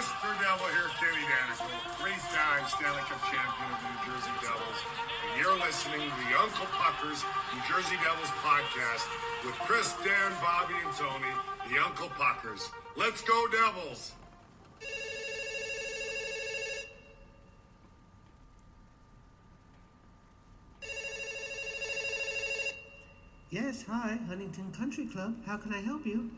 Mr. Devil here, Ken Daneyko, three-time Stanley Cup champion of the New Jersey Devils. And you're listening to the Uncle Puckers New Jersey Devils podcast with Chris, Dan, Bobby, and Tony, the Uncle Puckers. Let's go, Devils! Yes, hi, Huntington Country Club. How can I help you?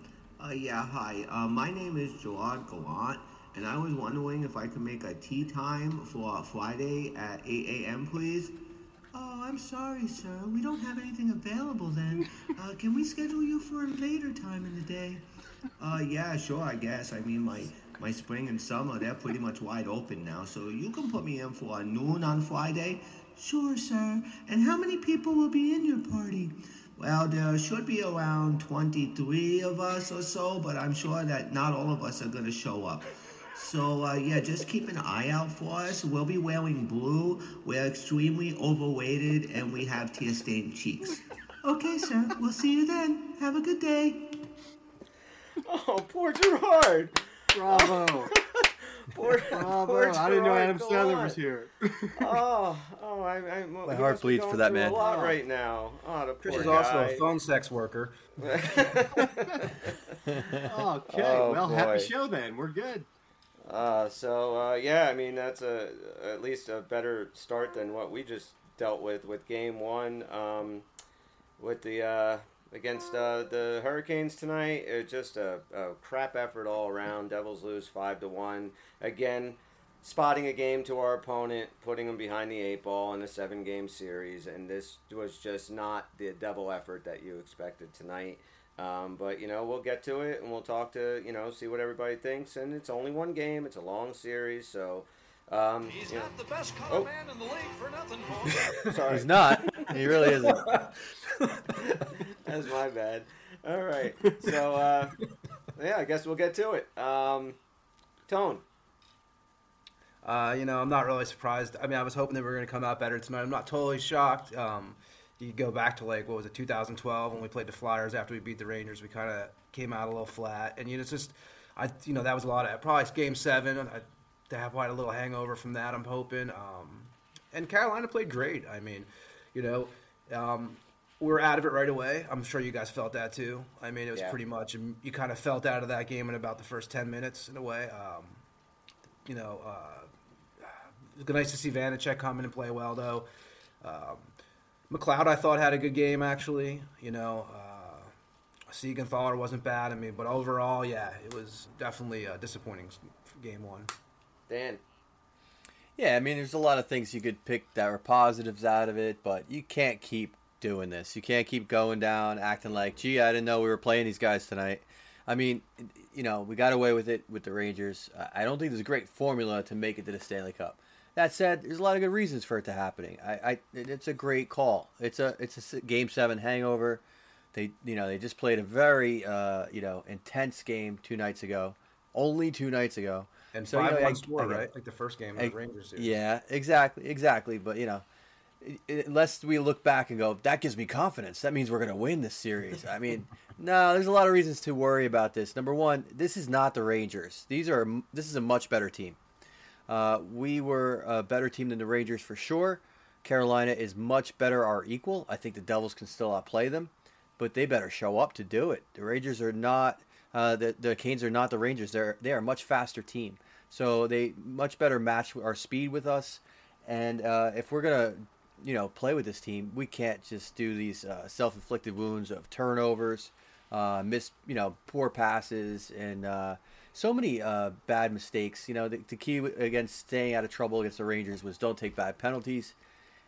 Uh, yeah, hi. Uh, my name is Gerard Gallant, and I was wondering if I could make a tee time for Friday at 8 a.m., please. Oh, I'm sorry, sir. We don't have anything available then. Uh, can we schedule you for a later time in the day? Uh, yeah, sure, I guess. I mean, my, my spring and summer, they're pretty much wide open now, so you can put me in for a noon on Friday. Sure, sir. And how many people will be in your party? Well, there should be around 23 of us or so, but I'm sure that not all of us are going to show up. So, uh, yeah, just keep an eye out for us. We'll be wearing blue. We're extremely overweighted and we have tear stained cheeks. Okay, sir. We'll see you then. Have a good day. Oh, poor Gerard. Bravo. Poor, Bravo. poor I didn't know Adam Sandler was here. Oh, oh, I, I, My heart bleeds for that man. A lot right now. Oh, the Chris poor is also a phone sex worker. Okay, Oh, well, boy. happy show then. We're good. Uh, so uh, yeah, I mean that's a at least a better start than what we just dealt with with game one um, with the uh, against uh, the Hurricanes tonight. It just a, a crap effort all around. Devils lose five to one again. Spotting a game to our opponent, putting them behind the eight ball in a seven game series, and this was just not the devil effort that you expected tonight. Um, but you know, we'll get to it and we'll talk to you know, see what everybody thinks. And it's only one game; it's a long series, so. Um, He's you know- not the best color Oh. man in the league for nothing, folks. Sorry, He's not. He really isn't. that's my bad. All right, so uh, yeah, I guess we'll get to it. Um, Tone, Uh, you know, I'm not really surprised. I mean, I was hoping they were going to come out better tonight. I'm not totally shocked. Um, you go back to like what was it, 2012 when we played the Flyers after we beat the Rangers. We kind of came out a little flat, and you know, it's just, I you know, that was a lot of probably Game Seven. I, they have quite a little hangover from that. I'm hoping. Um, and Carolina played great. I mean, you know, um, we were out of it right away. I'm sure you guys felt that too. I mean, it was Yeah. pretty much you kind of felt out of that game in about the first 10 minutes in a way. Um, you know, uh, it was nice to see Vanecek come in and play well, though. Um, McLeod, I thought, had a good game, actually. You know, uh, Siegenthaler wasn't bad. I mean, but overall, yeah, it was definitely a disappointing game one. Dan, Yeah, I mean, there's a lot of things you could pick that were positives out of it, but you can't keep doing this. You can't keep going down acting like, gee, I didn't know we were playing these guys tonight. I mean, you know, we got away with it with the Rangers. I I don't think there's a great formula to make it to the Stanley Cup. That said, there's a lot of good reasons for it to happening. I, I it's a great call. It's a it's a game seven hangover. They you know they just played a very uh, you know intense game two nights ago, only two nights ago. And So, you five know, one score, right? Like the first game of the Rangers series. Yeah, exactly, exactly. But you know, unless we look back and go, that gives me confidence. That means we're going to win this series. I mean, no, there's a lot of reasons to worry about this. Number one, this is not the Rangers. These are this is a much better team. Uh, we were a better team than the Rangers for sure. Carolina is much better, our equal. I think the Devils can still outplay them, but they better show up to do it. The Rangers are not. Uh, the the Canes are not the Rangers. They're they are a much faster team, so they much better match our speed with us. And uh, if we're gonna, you know, play with this team, we can't just do these uh, self-inflicted wounds of turnovers, uh, miss, you know, poor passes, and uh, so many uh, bad mistakes. You know, the, the key against staying out of trouble against the Rangers was don't take bad penalties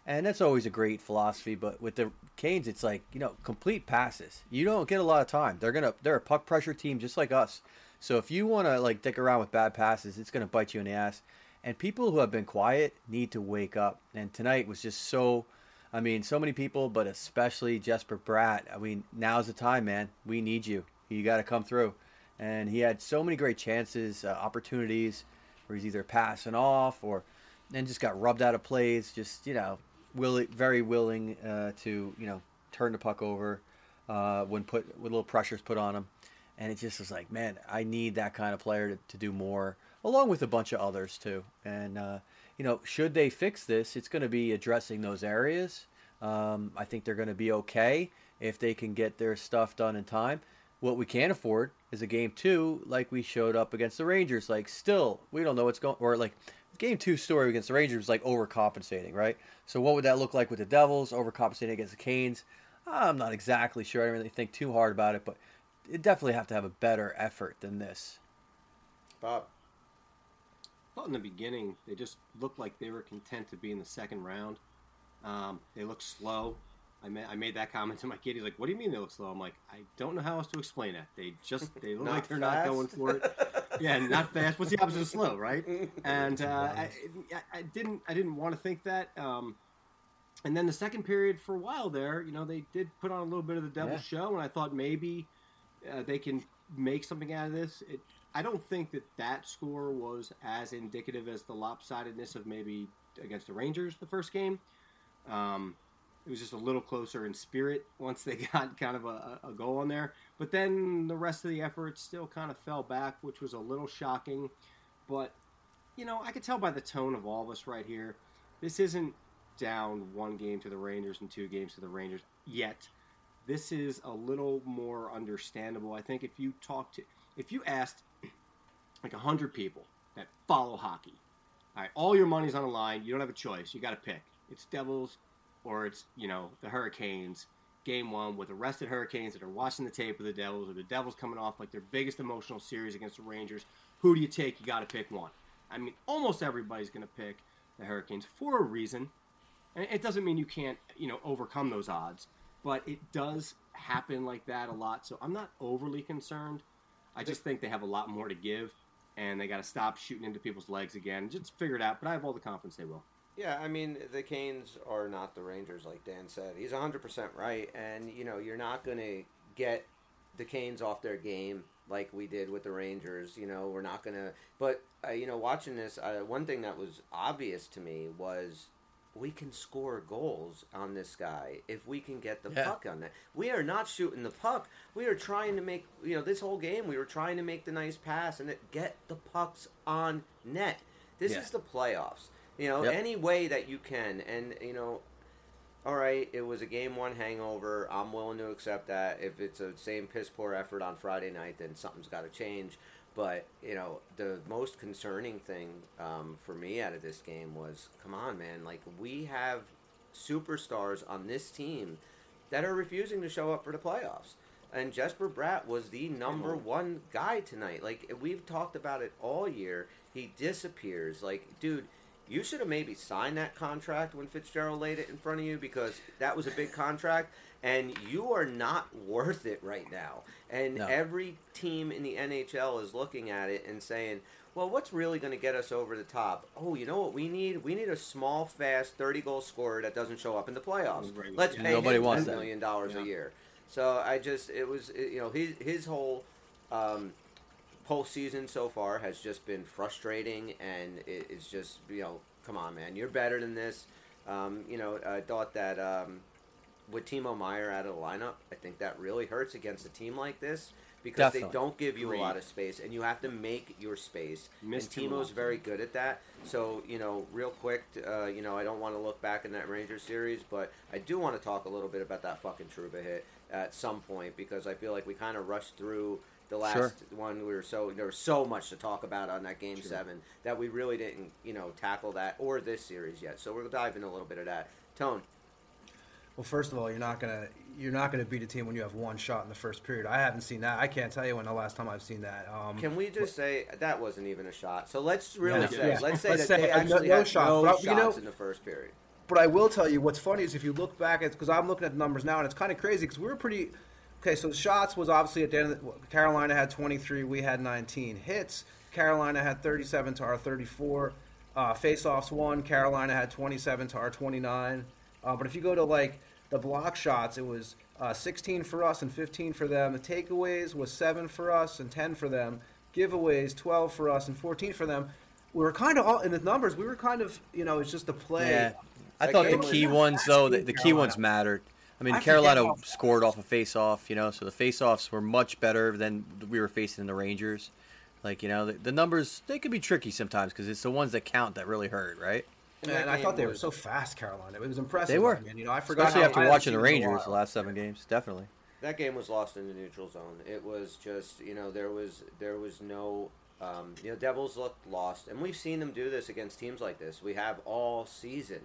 and that's always a great philosophy. But with the Canes, it's like you know, complete passes. You don't get a lot of time. They're gonna they're a puck pressure team just like us. So if you want to like dick around with bad passes, it's gonna bite you in the ass. And people who have been quiet need to wake up. And tonight was just so. I mean, so many people, but especially Jesper Bratt. I mean, now's the time, man. We need you. You got to come through. And he had so many great chances, uh, opportunities, where he's either passing off or, and just got rubbed out of plays. Just you know, willing, very willing uh, to you know turn the puck over uh, when put when little pressures put on him, and it just was like, man, I need that kind of player to, to do more along with a bunch of others too. And uh, you know, should they fix this, it's going to be addressing those areas. Um, I think they're going to be okay if they can get their stuff done in time. What we can't afford is a game two like we showed up against the Rangers. Like, still, we don't know what's going. Or like, game two story against the Rangers was like overcompensating, right? So what would that look like with the Devils overcompensating against the Canes? I'm not exactly sure. I don't really think too hard about it, but it definitely have to have a better effort than this. Bob. thought in the beginning they just looked like they were content to be in the second round. Um, they looked slow. I made, I made that comment to my kid. He's like, "What do you mean they look slow?" I'm like, "I don't know how else to explain it. They just they look like they're fast? not going for it. yeah, not fast. What's the opposite of slow, right? And uh, I, I, I didn't I didn't want to think that. Um, and then the second period, for a while there, you know, they did put on a little bit of the devil's Yeah. show, and I thought maybe uh, they can make something out of this. It, I don't think that that score was as indicative as the lopsidedness of maybe against the Rangers the first game. Um, it was just a little closer in spirit once they got kind of a, a goal on there. But then the rest of the effort still kind of fell back, which was a little shocking. But, you know, I could tell by the tone of all of us right here, this isn't down one game to the Rangers and two games to the Rangers yet. This is a little more understandable. I think if you talk to, if you asked like a hundred people that follow hockey, all right, all your money's on the line. You don't have a choice. You got to pick. It's Devils or it's you know the Hurricanes. Game one with arrested Hurricanes that are watching the tape of the Devils, or the Devils coming off like their biggest emotional series against the Rangers. Who do you take? You got to pick one. I mean, almost everybody's going to pick the Hurricanes for a reason. And it doesn't mean you can't, you know, overcome those odds, but it does happen like that a lot. So I'm not overly concerned. I just think they have a lot more to give, and they got to stop shooting into people's legs again. Just figure it out. But I have all the confidence they will. Yeah, I mean, the Canes are not the Rangers, like Dan said. He's 100% right. And, you know, you're not going to get the Canes off their game like we did with the Rangers. You know, we're not going to. But, uh, you know, watching this, uh, one thing that was obvious to me was we can score goals on this guy if we can get the Yeah. puck on that. We are not shooting the puck. We are trying to make, you know, this whole game, we were trying to make the nice pass and it, get the pucks on net. This Yeah. is the playoffs. You know, Yep. any way that you can. And, you know, all right, it was a game one hangover. I'm willing to accept that. If it's a same piss poor effort on Friday night, then something's got to change. But, you know, the most concerning thing um, for me out of this game was come on, man. Like, we have superstars on this team that are refusing to show up for the playoffs. And Jesper Bratt was the number one guy tonight. Like we've talked about it all year. He disappears. Like, dude, you should have maybe signed that contract when Fitzgerald laid it in front of you because that was a big contract, and you are not worth it right now. And No. every team in the NHL is looking at it and saying, well, what's really going to get us over the top? Oh, you know what we need? We need a small, fast, thirty goal scorer that doesn't show up in the playoffs. Right. Let's Yeah. pay Nobody him wants ten that. million dollars Yeah. a year. So I just, it was, it- you know, his his whole um, postseason so far has just been frustrating, and it, it's just, you know, come on, man, you're better than this. Um, you know, I thought that um, with Timo Meier out of the lineup, I think that really hurts against a team like this because Definitely. they don't give you Agreed. a lot of space, and you have to make your space. Missed and him Timo's lot. very good at that. So, you know, real quick, uh, you know, I don't want to look back in that Ranger series, but I do want to talk a little bit about that fucking Trouba hit at some point because I feel like we kind of rushed through the last Sure. one. We were so there was so much to talk about on that game seven that we really didn't, you know, tackle that or this series yet. So we'll dive in a little bit of that. Tone, Well, first of all, you're not gonna you're not gonna beat a team when you have one shot in the first period. I haven't seen that. I can't tell you when the last time I've seen that. Um, can we just say that wasn't even a shot? So let's really Yeah. say, Yeah. let's say Let's that say they actually no had shot, no but, you shots know- in the first period. But I will tell you what's funny is if you look back at because I'm looking at the numbers now and it's kind of crazy because we were pretty okay. So shots was obviously at the end. Of the, Carolina had 23, we had 19 hits. Carolina had 37 to our 34. Uh, face-offs won. Carolina had 27 to our 29. Uh, but if you go to like the block shots, it was uh, 16 for us and 15 for them. The takeaways was seven for us and 10 for them. Giveaways 12 for us and 14 for them. We were kind of all in the numbers. We were kind of you know it's just the play. Yeah. I thought the key ones though, the, the key Carolina. ones mattered. I mean, I Carolina how- scored off a face-off, you know, so the face-offs were much better than we were facing in the Rangers. Like you know, the, the numbers they can be tricky sometimes because it's the ones that count that really hurt, right? And Man, I thought they were so fast, Carolina. It was impressive. They were. Man. You know, I forgot Especially after watching the haven't seen them in a Rangers the last seven games, definitely. that game was lost in the neutral zone. It was just you know there was there was no um, you know Devils looked lost, and we've seen them do this against teams like this. We have all season.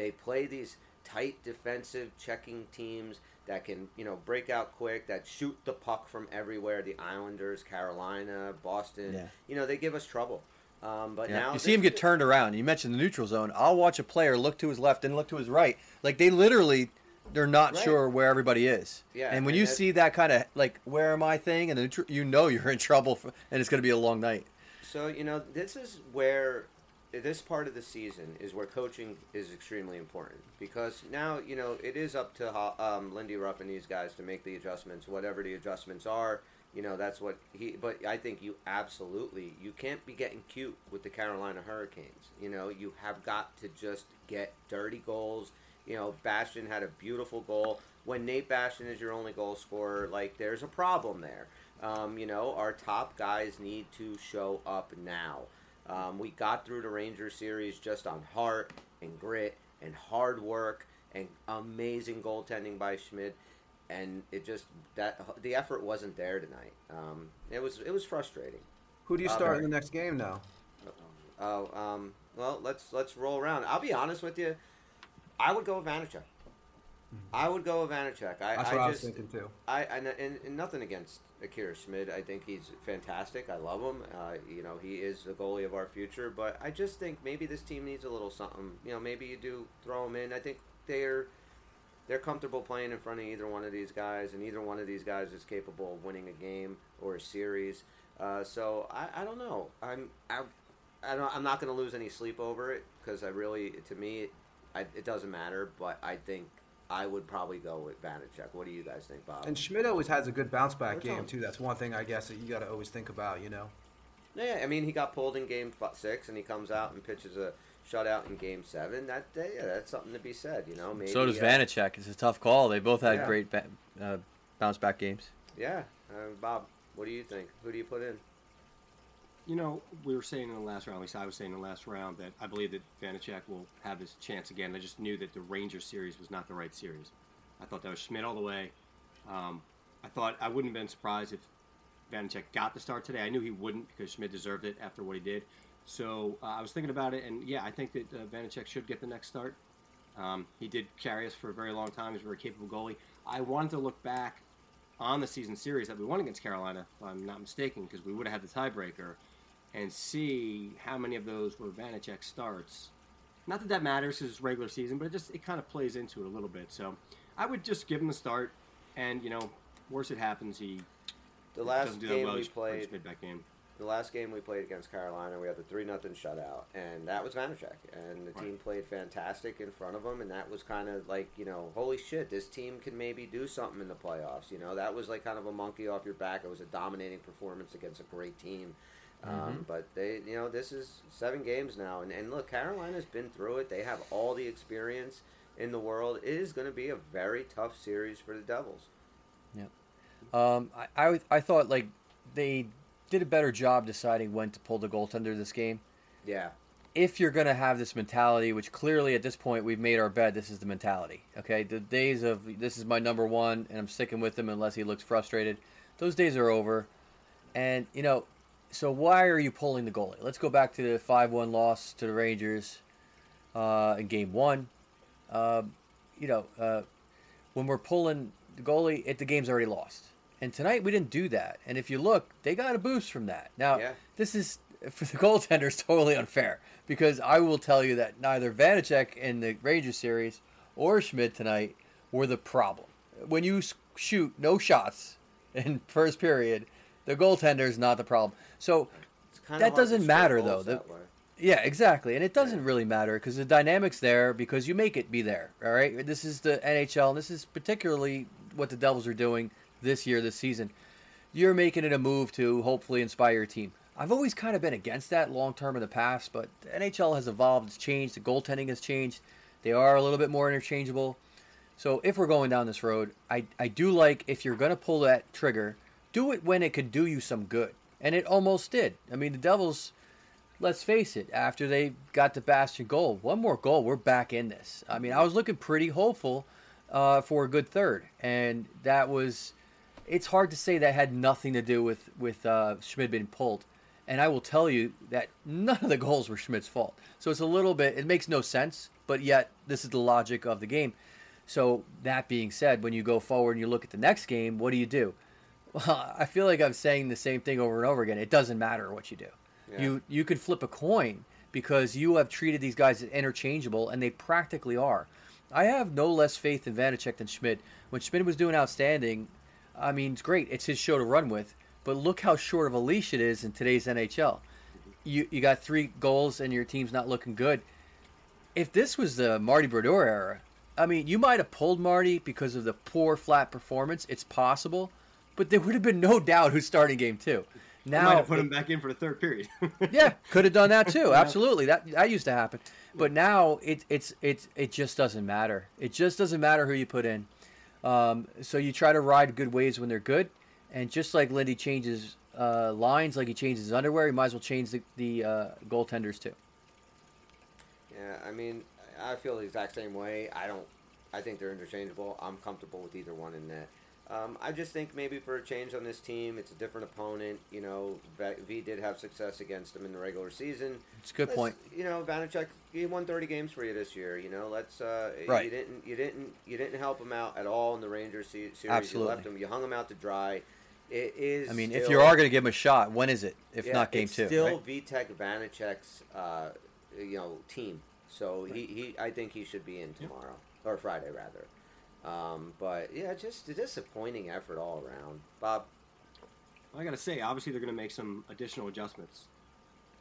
They play these tight defensive checking teams that can you know break out quick, that shoot the puck from everywhere. The Islanders, Carolina, Boston. Yeah. You know they give us trouble. Um, but Yeah. now you see him get turned around. You mentioned the neutral zone. I'll watch a player look to his left and look to his right. Like they literally, they're not Right. sure where everybody is. Yeah, And when and you that- see that kind of like where am I thing, and the you know you're in trouble, for, and it's going to be a long night. So you know, this is where this part of the season is where coaching is extremely important because now you know it is up to um, Lindy Ruff and these guys to make the adjustments, whatever the adjustments are. You know, that's what he. But I think you absolutely you can't be getting cute with the Carolina Hurricanes. You know, you have got to just get dirty goals. You know, Bastian had a beautiful goal. When Nate Bastian is your only goal scorer, like there's a problem there. Um, you know, our top guys need to show up now. Um, we got through the Rangers series just on heart and grit and hard work and amazing goaltending by Schmid, and it just that the effort wasn't there tonight. Um, it was it was frustrating. Who do you Uh, start in the next game now? Oh, um, well, let's let's roll around. I'll be honest with you. I would go with Vanecek. I would go with Vanecek. I, That's what I, just, was thinking too. I, I and, and nothing against Akira Schmid. I think he's fantastic. I love him. Uh, you know, he is the goalie of our future. But I just think maybe this team needs a little something. You know, maybe you do throw him in. I think they're they're comfortable playing in front of either one of these guys, and either one of these guys is capable of winning a game or a series. Uh, so I, I don't know. I'm I, I don't, I'm not going to lose any sleep over it because I really, to me, I, it doesn't matter. But I think I would probably go with Vanecek. What do you guys think, Bob? And Schmid always has a good bounce back What's game on? too. That's one thing I guess that you got to always think about. You know. Yeah, I mean, he got pulled in game f- six, and he comes out and pitches a shutout in game seven. That yeah, that's something to be said. You know, maybe so does uh, Vanecek. It's a tough call. They both had Yeah. great ba- uh, bounce back games. Yeah, uh, Bob, what do you think? Who do you put in? You know, we were saying in the last round, at least I was saying in the last round, that I believe that Vanecek will have his chance again. I just knew that the Rangers series was not the right series. I thought that was Schmid all the way. Um, I thought I wouldn't have been surprised if Vanecek got the start today. I knew he wouldn't because Schmid deserved it after what he did. So uh, I was thinking about it, and yeah, I think that uh, Vanecek should get the next start. Um, he did carry us for a very long time. He's a very capable goalie. I wanted to look back on the season series that we won against Carolina, if I'm not mistaken, because we would have had the tiebreaker, and see how many of those were Vanecek starts. Not that that matters because it's regular season, but it just it kind of plays into it a little bit. So I would just give him the start, and you know, worse it happens, he The last do game well. we played, mid-back game. the last game we played against Carolina, we had the three nothing shutout, and that was Vanecek, and the team played fantastic in front of them, and that was kind of like you know, holy shit, this team can maybe do something in the playoffs. You know, that was like kind of a monkey off your back. It was a dominating performance against a great team. Um, but they, you know, this is seven games now, and, and look, Carolina's been through it. They have all the experience in the world. It is going to be a very tough series for the Devils. Yeah, um, I, I I thought like they did a better job deciding when to pull the goaltender this game. Yeah, if you're going to have this mentality, which clearly at this point we've made our bet, this is the mentality. Okay, the days of this is my number one and I'm sticking with him unless he looks frustrated, those days are over. And you know, so why are you pulling the goalie? Let's go back to the five-one loss to the Rangers uh, in Game One. Um, you know, uh, when we're pulling the goalie, it the game's already lost. And tonight we didn't do that. And if you look, they got a boost from that. Now, Yeah. this is for the goaltenders totally unfair because I will tell you that neither Vanecek in the Rangers series or Schmid tonight were the problem. When you shoot no shots in first period, the goaltender is not the problem. So it's kind That doesn't matter, though. The- yeah, exactly. And it doesn't really matter because the dynamic's there because you make it be there. All right. This is the NHL, and this is particularly what the Devils are doing this year, this season. You're making it a move to hopefully inspire your team. I've always kind of been against that long term in the past, but the NHL has evolved, it's changed, the goaltending has changed. They are a little bit more interchangeable. So if we're going down this road, I, I do like if you're going to pull that trigger, do it when it could do you some good. and it almost did. I mean, the Devils. Let's face it. After they got the Bastian goal, one more goal, we're back in this. I mean, I was looking pretty hopeful uh, for a good third, and that was. It's hard to say that had nothing to do with with uh, being pulled, and I will tell you that none of the goals were Schmid's fault. So it's a little bit. It makes no sense, but yet this is the logic of the game. So that being said, when you go forward and you look at the next game, what do you do? Well, I feel like I'm saying the same thing over and over again. It doesn't matter what you do. Yeah. You you could flip a coin because you have treated these guys as interchangeable, and they practically are. I have no less faith in Vanecek than Schmid. When Schmid was doing outstanding, I mean, it's great. It's his show to run with. But look how short of a leash it is in today's NHL. You you got three goals and your team's not looking good. If this was the Marty Brodeur era, I mean, you might have pulled Marty because of the poor flat performance. It's possible, but there would have been no doubt who's starting game two. I might Now, have put him back in for the third period. yeah, could have done that too. Absolutely, that that used to happen. But now it it's it's it just doesn't matter. It just doesn't matter who you put in. Um, so you try to ride good waves when they're good, and just like Lindy changes uh, lines, like he changes his underwear, he might as well change the the uh, goaltenders too. Yeah, I mean, I feel the exact same way. I don't. I think they're interchangeable. I'm comfortable with either one in net. Um, I just think maybe for a change on this team, it's a different opponent. You know, V did have success against them in the regular season. It's a good Let's- point. You know, Vanecek, he won 30 games for you this year. You know, let's. Uh, Right. You didn't. You didn't. You didn't help him out at all in the Rangers series. Absolutely. You left him. You hung him out to dry. It is. I mean, if you are going to give him a shot, when is it? If yeah, not game it's two, Still right? Vitek Vanecek's, uh, you know, team. So he, he, I think he should be in tomorrow or Friday rather. Um, but yeah, just a disappointing effort all around. Bob, I got to say, obviously they're going to make some additional adjustments.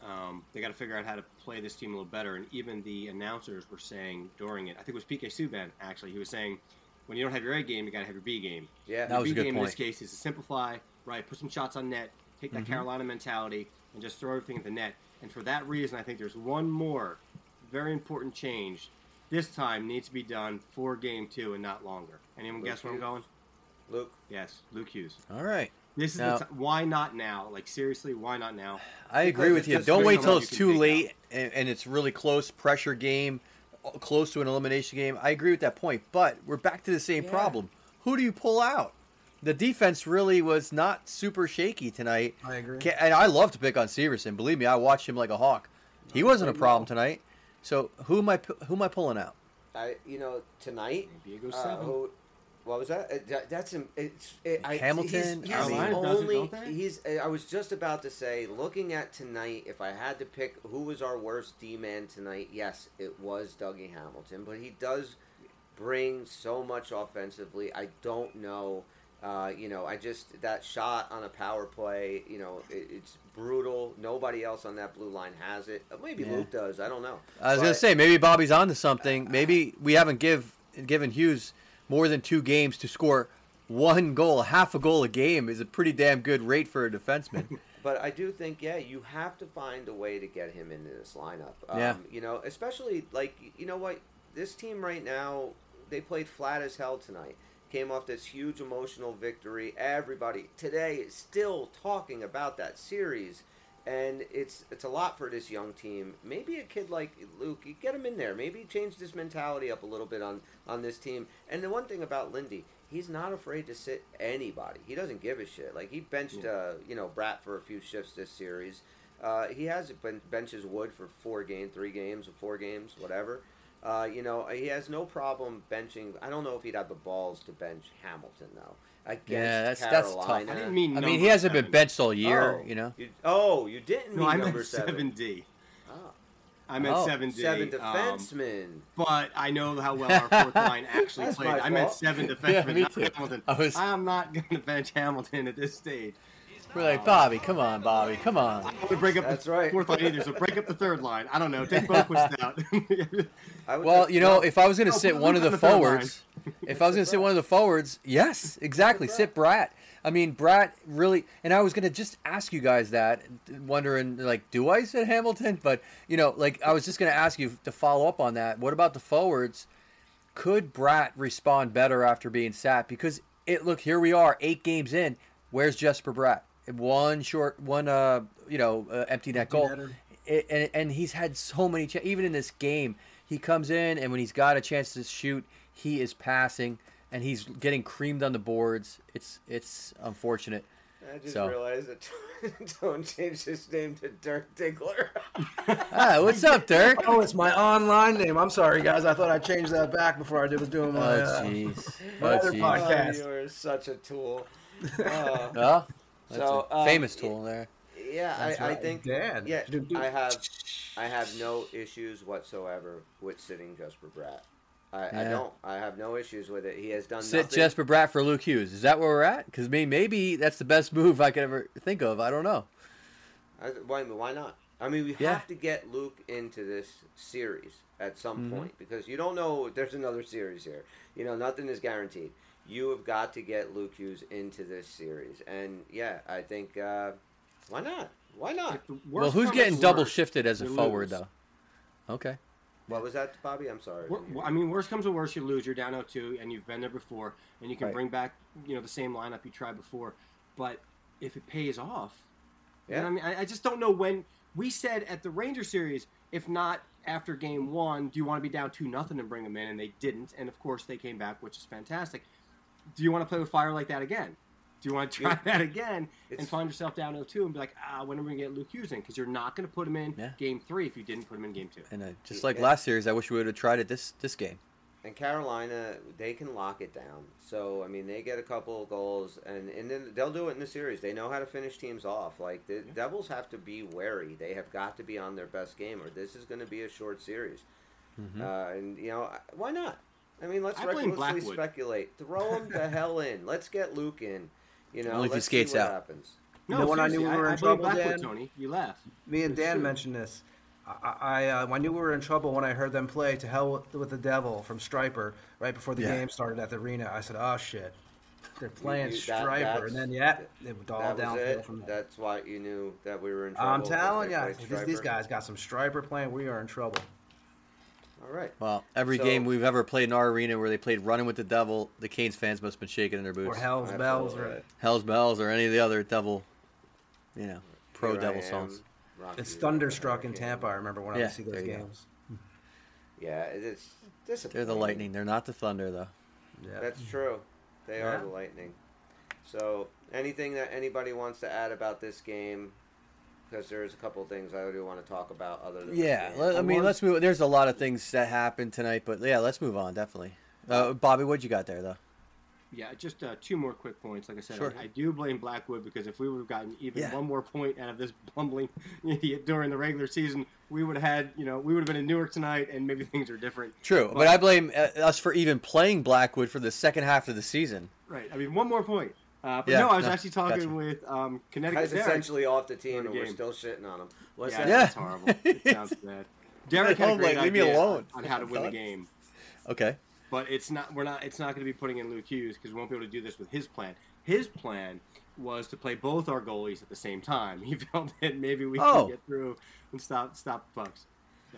Um, they got to figure out how to play this team a little better. And even the announcers were saying during it, I think it was PK Subban actually, he was saying, when you don't have your A game, you got to have your B game. yeah, That was B a good game in this case is to simplify, right? Put some shots on net, take that Mhm. Carolina mentality, and just throw everything at the net. And for that reason, I think there's one more very important change. This time needs to be done for game two and not longer. Anyone Luke guess where I'm going? Luke. Yes, Luke Hughes. All right. This is Now- the t- why not now? Like seriously, why not now? I agree Because with you. Don't wait so till it's too late and, and it's really close pressure game, close to an elimination game. I agree with that point, but we're back to the same Yeah. problem. Who do you pull out? The defense really was not super shaky tonight. I agree. And I love to pick on Severson. Believe me, I watched him like a hawk. He wasn't a problem tonight. So who am I who am I pulling out? I, you know, tonight. Maybe it goes Uh, seven. who, what was that? Uh, that that's him. It's it, I, Hamilton, He's, he's Carolina the only. He's. I was just about to say, looking at tonight, if I had to pick who was our worst D man tonight, yes, it was Dougie Hamilton. But he does bring so much offensively. I don't know. Uh, you know, I just that shot on a power play. You know, it, it's brutal. Nobody else on that blue line has it. Uh, Maybe Yeah. Luke does. I don't know. I was gonna say maybe Bobby's onto something. Maybe we haven't give given Hughes more than two games to score one goal, half a goal a game is a pretty damn good rate for a defenseman. But I do think, yeah, you have to find a way to get him into this lineup. Um, Yeah. You know, especially like you know what, this team right now, they played flat as hell tonight. Came off this huge emotional victory. Everybody today is still talking about that series, and it's it's a lot for this young team. Maybe a kid like Luke, you get him in there. Maybe change this mentality up a little bit on on this team. And the one thing about Lindy, he's not afraid to sit anybody. He doesn't give a shit. Like he benched, uh, you know, Bratt for a few shifts this series. Uh, he has ben- benches Wood for four games, three games, or four games, whatever. Uh, you know, he has no problem benching. I don't know if he'd have the balls to bench Hamilton though. Against Yeah, that's- that's tough. Carolina. I didn't mean. I mean, he hasn't been seven. benched all year, Oh, you know. oh, you didn't No, mean I number meant seven. seven D. Oh. I meant Oh. seven D. Seven um, defensemen. but I know how well our fourth line actually played. I meant fault. seven Yeah, defensemen, me not too. Hamilton. I was- I'm not going to bench Hamilton at this stage. We're like, Bobby, come on, Bobby, come on. I'm break up That's the right. fourth line either, so break up the third line. I don't know. Take Boqvist out. Well, you know, if I was going to No, sit one of the the forwards, if I was going to sit one of the forwards, yes, exactly, sit Bratt. I mean, Bratt really, and I was going to just ask you guys that, wondering like, do I sit Hamilton? But you know, like I was just going to ask you to follow up on that. What about the forwards? Could Bratt respond better after being sat? Because it look here we are, eight games in. Where's Jesper Bratt? One short, one uh, you know, uh, empty net Empty goal, netter. I- and, and he's had so many. Ch- even in this game, he comes in and when he's got a chance to shoot, he is passing and he's getting creamed on the boards. It's it's unfortunate. I just So- realized that Tone changed his name to Dirk Diggler. Ah, what's up, Dirk? Oh, it's my online name. I'm sorry, guys. I thought I changed that back before I did- was doing my. Oh uh, jeez. Oh other jeez. podcast. Oh, you are such a tool. Uh, Oh, that's So, a um, famous tool there. yeah, That's I, I think. Dan. Yeah, Do- do- I have. I have no issues whatsoever with sitting Jesper Bratt. I, I don't. I have no issues with it. He has done Sit nothing. Jesper Bratt for Luke Hughes. Is that where we're at? Because maybe, maybe that's the best move I could ever think of. I don't know. I, why, why not? I mean, we Yeah. have to get Luke into this series at some Mhm. point because you don't know. There's another series here. You know, nothing is guaranteed. You have got to get Luke Hughes into this series, and yeah, I think uh, why not? Why not? Well, who's getting to double worst, shifted as a forward, lose. though? Okay. What was that, Bobby? I'm sorry. Wor- I mean, worst comes to worst, you lose. You're down 0-2, and you've been there before, and you can Right. bring back, you know, the same lineup you tried before. But if it pays off, you Yeah. know I mean, I, I just don't know when. We said at the Ranger series, if not after game one, do you want to be down two nothing and bring them in? And they didn't, and of course they came back, which is fantastic. Do you want to play with fire like that again? Do you want to try Yeah. that again and find yourself down 0-2 and be like, ah, when are we going to get Luke Hughes in? Because you're not going to put him in Yeah. game three if you didn't put him in game two. And uh, just like Yeah. last series, I wish we would have tried it this this game. And Carolina, they can lock it down. So I mean, they get a couple of goals, and and then they'll do it in the series. They know how to finish teams off. Like the Devils have to be wary. They have got to be on their best game, or this is going to be a short series. Mhm. Uh, and you know, why not? I mean, let's I recklessly speculate. Throw him the hell in. Let's get Luke in. You know, Only if he let's skates see what out. happens. You know when I knew we were in I blame trouble, Blackwood, Dan? Tony. You laugh. Me and It's Dan true. mentioned this. I I, uh, I knew we were in trouble when I heard them play "To Hell with, with the Devil" from Stryper right before the Yeah. game started at the arena. I said, "Oh shit, they're playing You- that- Stryper," and then yeah, it was all that was downhill it. from there. That's why you knew that we were in trouble. I'm telling you, played these, these Stryper. guys got some Stryper playing. We are in trouble. All right. Well, every So- game we've ever played in our arena where they played running with the devil, the Canes fans must have been shaking in their boots. Or boots. Hell's Bells, Absolutely. or Hell's Bells or any of the other devil, you know, pro Here devil am, songs. Rocky it's Thunderstruck in Tampa. I remember when I Yeah, would see those there go. games. Yeah, it's They're the lightning. They're not the thunder, though. Yeah. That's true. They are the lightning. So, anything that anybody wants to add about this game? Because there's a couple of things I do want to talk about other than Yeah, let- I I mean, let's move. There's a lot of things that happened tonight, but yeah, let's move on. Definitely. Uh, Bobby, what you got there, though? Yeah, just uh, two more quick points. Like I said, Sure. I, I do blame Blackwood because if we would have gotten even Yeah. one more point out of this bumbling idiot during the regular season, we would have had, you know, we would have been in Newark tonight, and maybe things are different. True, but I blame uh, us for even playing Blackwood for the second half of the season. Right. I mean, one more point. Uh, but Yeah, no, I was no, actually talking gotcha. with um, Connecticut. Guy's Derek. essentially off the team, What and we're still shitting on him. What's yeah, that? Yeah. that's horrible. It sounds bad. Derek had a I'm great like, leave me idea alone. on how to win the game. Okay. but it's not we're not it's not going to be putting in Luke Hughes because we won't be able to do this with his plan. His plan was to play both our goalies at the same time. He felt that maybe we Oh. could get through and stop stop the pucks.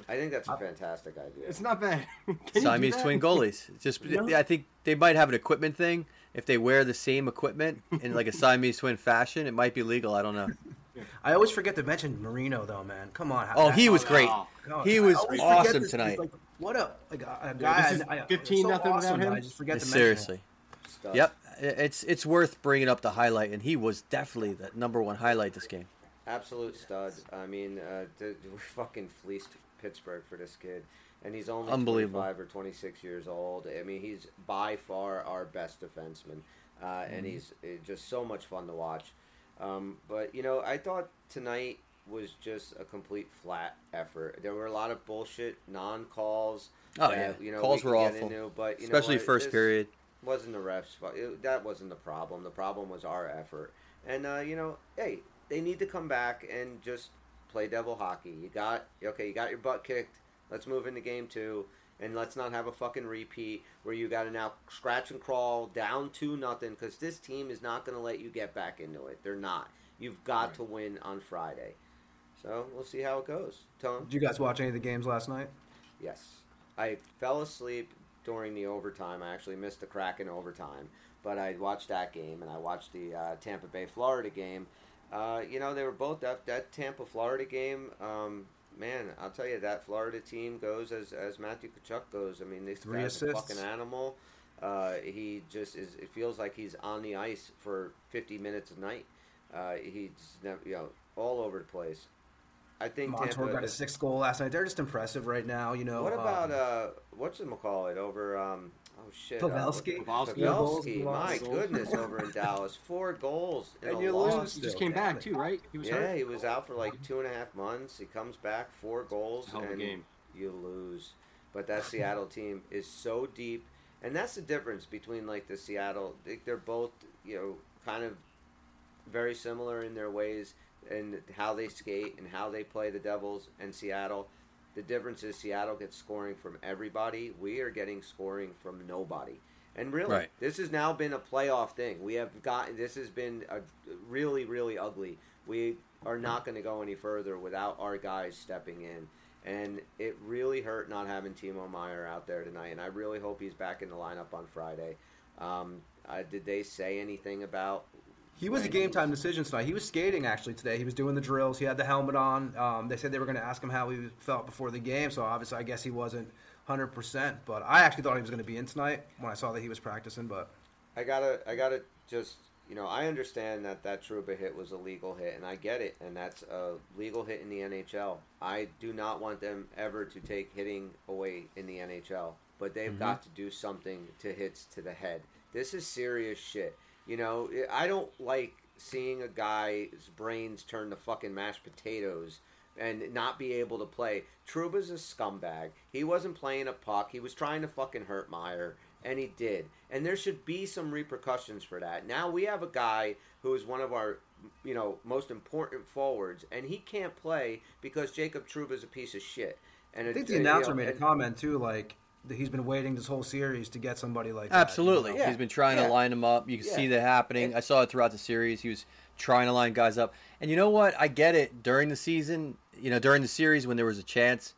I think that's a fantastic idea. It's not bad. Can you do Siamese twin goalies. It's Just, No. I think they might have an equipment thing. If they wear the same equipment in like a Siamese twin fashion, it might be legal. I don't know. I always forget to mention Marino, though, man. Come on. Oh, he was Oh, great. no. God, He was awesome this. tonight. Like, what a like a, a Yeah, this is I- I- 15 so nothing awesome, without him? I just forget to mention Seriously. Stuff. Yep. It's it's worth bringing up the highlight, and he was definitely the number one highlight this game. Absolute stud. I mean, uh, we fucking fleeced Pittsburgh for this kid, and he's only Unbelievable. 25 or 26 years old. I mean, he's by far our best defenseman, uh, and he's uh, just so much fun to watch. Um, but you know, I thought tonight was just a complete flat effort. There were a lot of bullshit non-calls. Oh that, yeah, you know, calls we were awful, into, but you especially what? first period. wasn't the refs' fault. It, that wasn't the problem. The problem was our effort. And uh, you know, hey, they need to come back and just play devil hockey. You got okay. You got your butt kicked. Let's move into game two, and let's not have a fucking repeat where you got to now scratch and crawl down to nothing because this team is not going to let you get back into it. They're not. You've got to win on Friday. So we'll see how it goes. Tone. Did you guys watch any of the games last night? Yes. I fell asleep during the overtime. I actually missed the Kraken overtime. But I watched that game and I watched the uh, Tampa Bay Florida game. Uh, you know, they were both that that Tampa Florida game. Um, man, I'll tell you that Florida team goes as as Matthew Tkachuk goes. I mean, this Three guy's a fucking animal. Uh, he just is. It feels like he's on the ice for 50 minutes a night. Uh, he's never, you know all over the place. I think Montour Tampa. got a sixth goal last night. They're just impressive right now. You know. what about um, uh, what's it call it over? Um, oh shit, uh, Pavelski? Pavelski. Pavelski, my goodness, over in Dallas, four goals And you lose He just still. came back too, right? He was Yeah, hurt. he was out for like two and a half months. He comes back, four goals, Hell and game. you lose. But that Seattle team is so deep, and that's the difference between like the Seattle. They're both you know kind of very similar in their ways and how they skate and how they play the Devils and Seattle. The difference is Seattle gets scoring from everybody. We are getting scoring from nobody. And really, Right. this has now been a playoff thing. We have gotten this has been a really, really ugly. We are not going to go any further without our guys stepping in. And it really hurt not having Timo Meier out there tonight. And I really hope he's back in the lineup on Friday. Um, uh, did they say anything about? He was a game time decision tonight. He was skating actually today. He was doing the drills. He had the helmet on. Um, they said they were going to ask him how he felt before the game. So obviously, I guess he wasn't 100. percent But I actually thought he was going to be in tonight when I saw that he was practicing. But I gotta, I gotta just, you know, I understand that that Trouba hit was a legal hit, and I get it, and that's a legal hit in the NHL. I do not want them ever to take hitting away in the NHL, but they've got to do something to hits to the head. This is serious shit. You know, I don't like seeing a guy's brains turn to fucking mashed potatoes and not be able to play. Trouba's a scumbag. He wasn't playing a puck. He was trying to fucking hurt Meier, and he did. And there should be some repercussions for that. Now we have a guy who is one of our, you know, most important forwards, and he can't play because Jacob Trouba's a piece of shit. And I it- think the uh, you announcer know, made a comment too, like he's been waiting this whole series to get somebody like that. Absolutely. Yeah. He's been trying Yeah. to line them up. You can Yeah. see that happening. And- I saw it throughout the series. He was trying to line guys up. And you know what? I get it during the season, you know, during the series when there was a chance.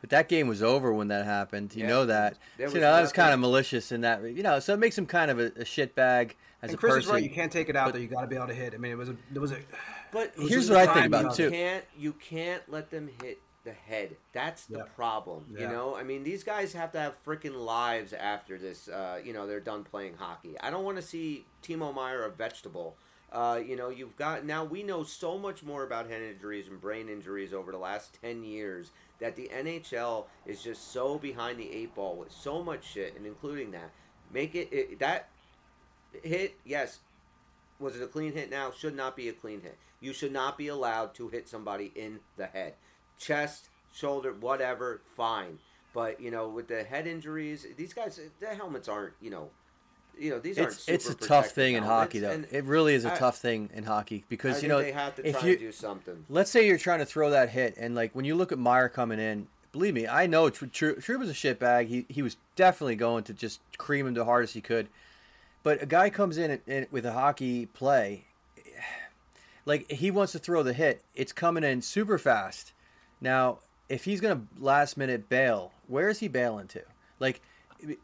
But that game was over when that happened. You Yeah. know that. There So, you know, that was kind of malicious in that. You know, so it makes him kind of a, a shitbag as And a Chris person. is right. You can't take it out But- there. You got to be able to hit. I mean, it was a, it was a. But was Here's what I think about you too. You can't you can't let them hit the head. That's the Yep. problem. You know, I mean, these guys have to have freaking lives after this. Uh, you know, they're done playing hockey. I don't want to see Timo Meier a vegetable. Uh, you know, you've got now we know so much more about head injuries and brain injuries over the last ten years that the NHL is just so behind the eight ball with so much shit, and including that. Make it, it that hit. Yes, was it a clean hit now? Should not be a clean hit. You should not be allowed to hit somebody in the head. Chest, shoulder, whatever, fine. But, you know, with the head injuries, these guys, the helmets aren't, you know, you know, these it's aren't it's a tough thing in hockey, though. and It really is a I- tough thing in hockey I because think you know they have to if you to do something. let's say you're trying to throw that hit, and like when you look at Meier coming in, believe me, I know Tr- Tr- True was a shitbag. He he was definitely going to just cream him the hardest he could. But a guy comes in, in with a hockey play, like he wants to throw the hit. It's coming in super fast. Now, if he's gonna last minute bail, where is he bailing to? Like,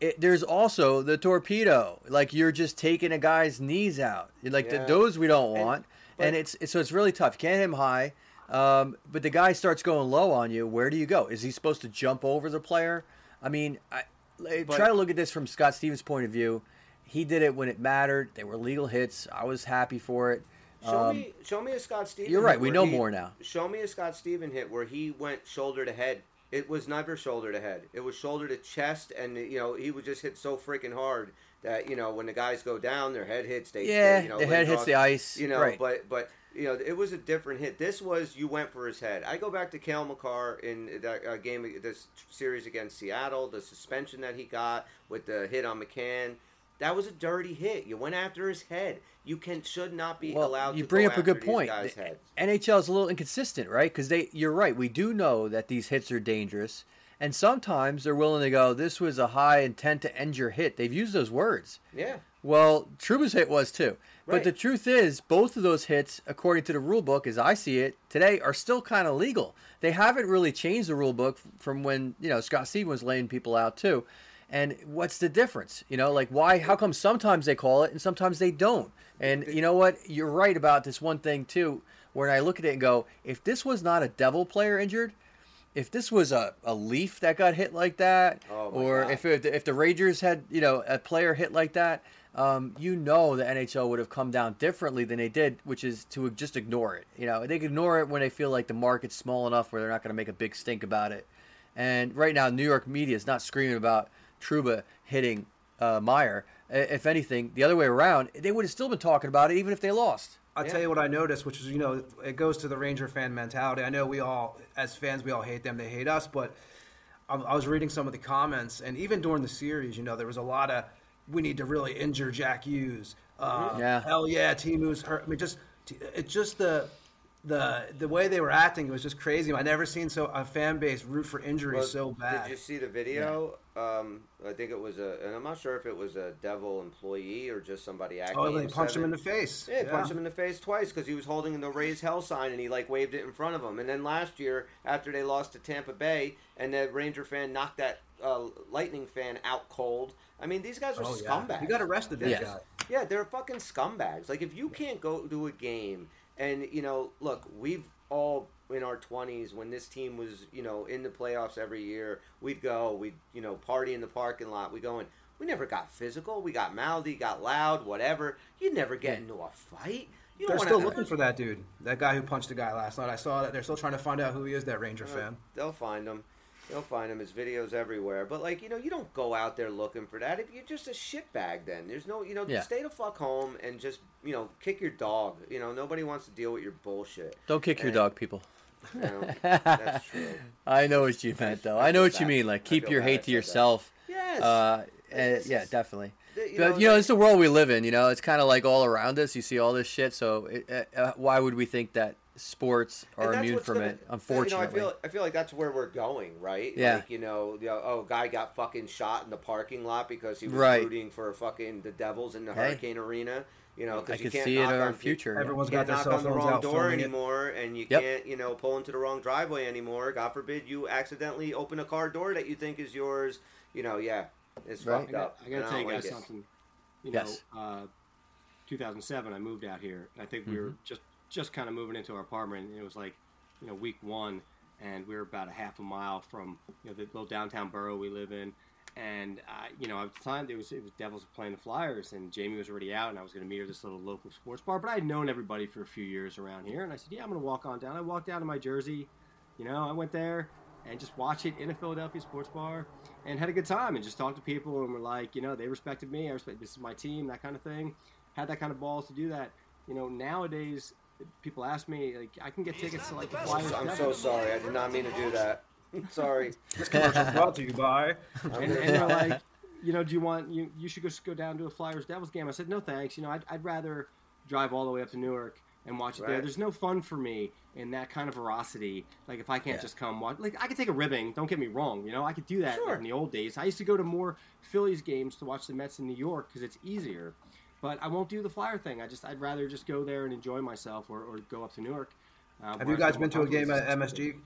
it, there's also the torpedo. Like you're just taking a guy's knees out. Like the, those we don't And- want. and it's, it's so it's really tough. You can't hit him high. Um, but the guy starts going low on you. Where do you go? Is he supposed to jump over the player? I mean, I, But- try to look at this from Scott Stevens' point of view. He did it when it mattered. They were legal hits. I was happy for it. Show Um, me, show me a Scott Steven. you're right, hit we where know he- more now. Show me a Scott Steven hit where he went shoulder to head. It was never shoulder to head. It was shoulder to chest, and you know he would just hit so freaking hard that you know when the guys go down, their head hits. They, Yeah, they, you know, the head hits Lindros- the ice, You know, right. but but you know it was a different hit. This was you went for his head. I go back to Cale Makar in that uh, game, this series against Seattle, the suspension that he got with the hit on McCann. That was a dirty hit. You went after his head. You can should not be well, allowed you to bring up a good point. guys' The heads. NHL is a little inconsistent, right? Because they, you're right. We do know that these hits are dangerous, and sometimes they're willing to go. This was a high intent to end your hit. They've used those words. Yeah. Well, Trouba's hit was too. But the truth is, both of those hits, according to the rule book, as I see it today, are still kind of legal. They haven't really changed the rule book from when you know Scott Stevens was laying people out too. And what's the difference? You know, like why? How come sometimes they call it and sometimes they don't? And you know what? You're right about this one thing too. when I look at it and go, if this was not a Devil player injured, if this was a, a Leaf that got hit like that, Oh, or God. if it, if the Rangers had you know a player hit like that, um, you know the NHL would have come down differently than they did, which is to just ignore it. You know, they ignore it when they feel like the market's small enough where they're not going to make a big stink about it. And right now, New York media is not screaming about Trouba hitting uh, Meier. If anything, the other way around, they would have still been talking about it even if they lost. I'll tell you what I noticed, which is, you know, it goes to the Ranger fan mentality. I know we all, as fans, we all hate them. They hate us. But I, I was reading some of the comments, and even during the series, you know, there was a lot of, we need to really injure Jack Hughes. Uh, Yeah. Hell yeah, Timo's hurt. I mean, just, it's just the, the the way they were acting was just crazy. I never seen so a fan base root for injury Well, so bad. Did you see the video? Um, I think it was a, and I'm not sure if it was a Devil employee or just somebody acting. oh, they punched him in the face. Yeah, he punched him in the face twice because he was holding the raise hell sign and he like waved it in front of him. And then last year, after they lost to Tampa Bay, and the Ranger fan knocked that uh, Lightning fan out cold. I mean, these guys are Oh, yeah. scumbags. He got arrested, that Yes. guy. Yeah, they're fucking scumbags. Like if you can't go to a game and you know, look, we've all in our 20s when this team was, you know, in the playoffs every year, we'd go, we'd, you know, party in the parking lot. We go and we never got physical. We got mouthy, got loud, whatever. You never get into a fight. You They're don't still wanna- looking for that dude, that guy who punched the guy last night. I saw that. They're still trying to find out who he is, that Ranger uh, fan. They'll find him. They'll find him. His videos everywhere. But like you know, you don't go out there looking for that. If you're just a shitbag, then there's no you know, Yeah. stay the fuck home and just you know, kick your dog. You know, nobody wants to deal with your bullshit. Don't kick your dog, people. You that's true. I know what you meant, though. I I know what you mean. Like, keep your hate to that. yourself. Yes. Uh, and, yeah, definitely. You but know, you know, it's the world we live in. You know, it's kind of like all around us. You see all this shit. So, it, uh, why would we think that sports are immune from gonna- it? Unfortunately, you know, I feel I feel like that's where we're going, right? Yeah. Like you know, the, oh, guy got fucking shot in the parking lot because he was Right. rooting for fucking the Devils in the Hey. Hurricane Arena. You know, because you can't see it in knock our on future. Everyone's You got can't their knock cell on the phones wrong out door filming it. anymore, and you Yep. can't, you know, pull into the wrong driveway anymore. God forbid you accidentally open a car door that you think is yours. You know, yeah, it's Right. fucked I got, up. I got to tell you guys like something. You Yes. know, uh, 2007, I moved out here. I think we Mm-hmm. were just just kind of moving into our apartment. And it was like, you know, week one, and we were about a half a mile from you know the little downtown borough we live in. And uh, you know, at the time it was it was Devils playing the Flyers, and Jamie was already out, and I was going to meet her at this little local sports bar. But I had known everybody for a few years around here, and I said, yeah, I'm going to walk on down. I walked down to my jersey, you know, I went there and just watched it in a Philadelphia sports bar and had a good time and just talked to people and were like, you know, they respected me. I respect this is my team, that kind of thing. Had that kind of balls to do that. You know, nowadays people ask me like, I can get tickets to like the Flyers. I'm so sorry. I did not mean to do that. Sorry. This commercial's brought to you by. And, and they're like, you know, do you want you you should just go down to a Flyers Devils game? I said no thanks. You know, I'd, I'd rather drive all the way up to Newark and watch it there. There's no fun for me in that kind of veracity. Like if I can't Yeah. just come watch, like I could take a ribbing. Don't get me wrong. You know, I could do that Sure. in the old days. I used to go to more Phillies games to watch the Mets in New York because it's easier. But I won't do the Flyer thing. I just I'd rather just go there and enjoy myself or, or go up to Newark. Uh, Have you guys been to a game at. MSG?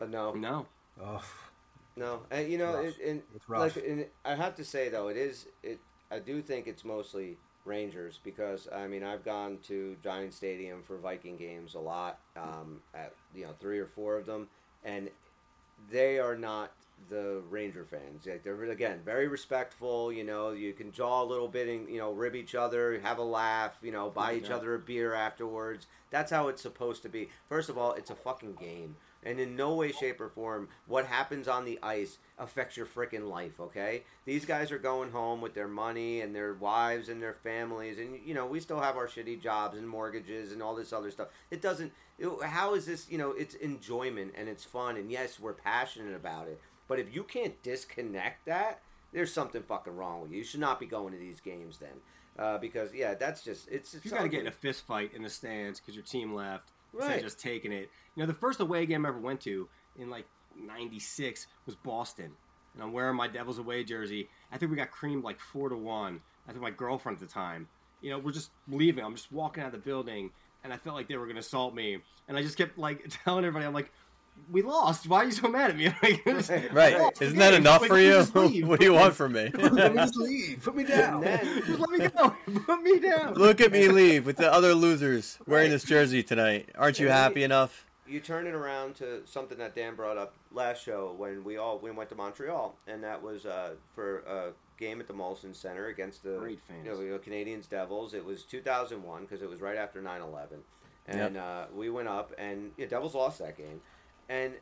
Uh, no. No. Oh, No, and you know, Rough. it, and It's rough. like, and I have to say though, it is it. I do think it's mostly Rangers because I mean I've gone to Giant Stadium for Viking games a lot, um, at you know three or four of them, and they are not the Ranger fans. Like they're again very respectful. You know, you can jaw a little bit and you know rib each other, have a laugh. You know, buy each Yeah. other a beer afterwards. That's how it's supposed to be. First of all, it's a fucking game. And in no way, shape, or form, what happens on the ice affects your freaking life, okay? These guys are going home with their money and their wives and their families. And, you know, we still have our shitty jobs and mortgages and all this other stuff. It doesn't, it, how is this, you know, it's enjoyment and it's fun. And yes, we're passionate about it. But if you can't disconnect that, there's something fucking wrong with you. You should not be going to these games then. Uh, because, yeah, that's just, it's, it's you got to get in a fist fight in the stands because your team left, instead of just taking it. You know, the first away game I ever went to in like '96 was Boston, and I'm wearing my Devils away jersey. I think we got creamed like four to one. I think my girlfriend at the time. You know, we're just leaving. I'm just walking out of the building, and I felt like they were going to assault me, and I just kept like telling everybody, I'm like. We lost. Why are you so mad at me? Like, Right. Right. Isn't that game. enough Like, for you you? just leave. what do you want from me? Let me just leave. Put me down. And then, Just let me go. Put me down. Look at me leave with the other losers wearing this jersey tonight. Aren't you happy enough? you turn it around to something that Dan brought up last show when we all we went to Montreal, and that was uh, for a game at the Molson Center against the Great fans. you know, the Canadiens Devils. It was 2001 because it was right after 9/11, and uh, we went up and yeah, Devils lost that game, and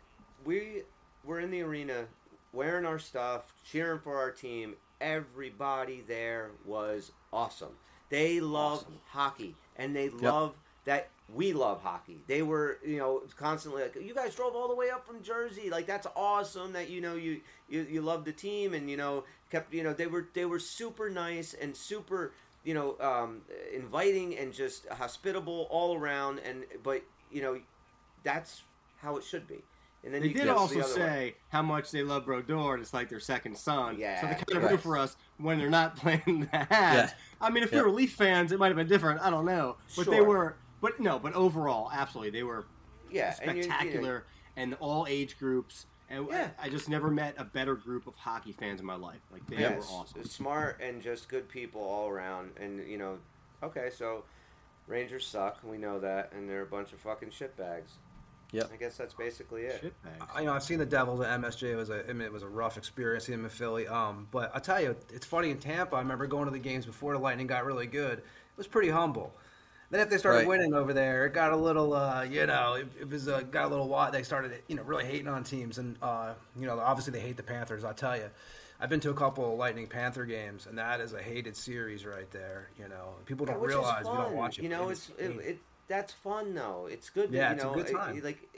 we were in the arena wearing our stuff, cheering for our team. Everybody there was awesome. They love Awesome. hockey, and they love that we love hockey. They were, you know, constantly like, "You guys drove all the way up from Jersey. Like that's awesome. That you know you you, you love the team, and you know kept you know they were they were super nice and super you know um, inviting and just hospitable all around. And but you know that's how it should be. And then They you did also the say way. how much they love Brodeur, and it's like their second son. Yeah, so they kind of right. root for us when they're not playing the Habs. Yeah. I mean, if Yeah. they were Leaf fans, it might have been different. I don't know, but they were. But no, but overall, absolutely, they were yeah, and you- you know, spectacular and, all age groups. And Yeah. I just never met a better group of hockey fans in my life. Like they Yeah, were awesome. smart and just good people all around. And you know, okay, so Rangers suck. We know that, and they're a bunch of fucking shitbags. Yep. I guess that's basically it. Shitbags. I, you know, I've seen the Devils at MSG. It was a, I mean, it was a rough experience seeing them in Philly. Um, but I tell you, it's funny in Tampa. I remember going to the games before the Lightning got really good. It was pretty humble. Then if they started Right. winning over there, it got a little, uh, you know, it, it was uh, got a little wild. They started, you know, really hating on teams, and uh, you know, obviously they hate the Panthers. I tell you, I've been to a couple of Lightning Panther games, and that is a hated series right there. You know, people don't Which is realize you don't watch it. You know, it's is- it, it, that's fun though. It's good. Yeah, you it's a know, good it- time. like,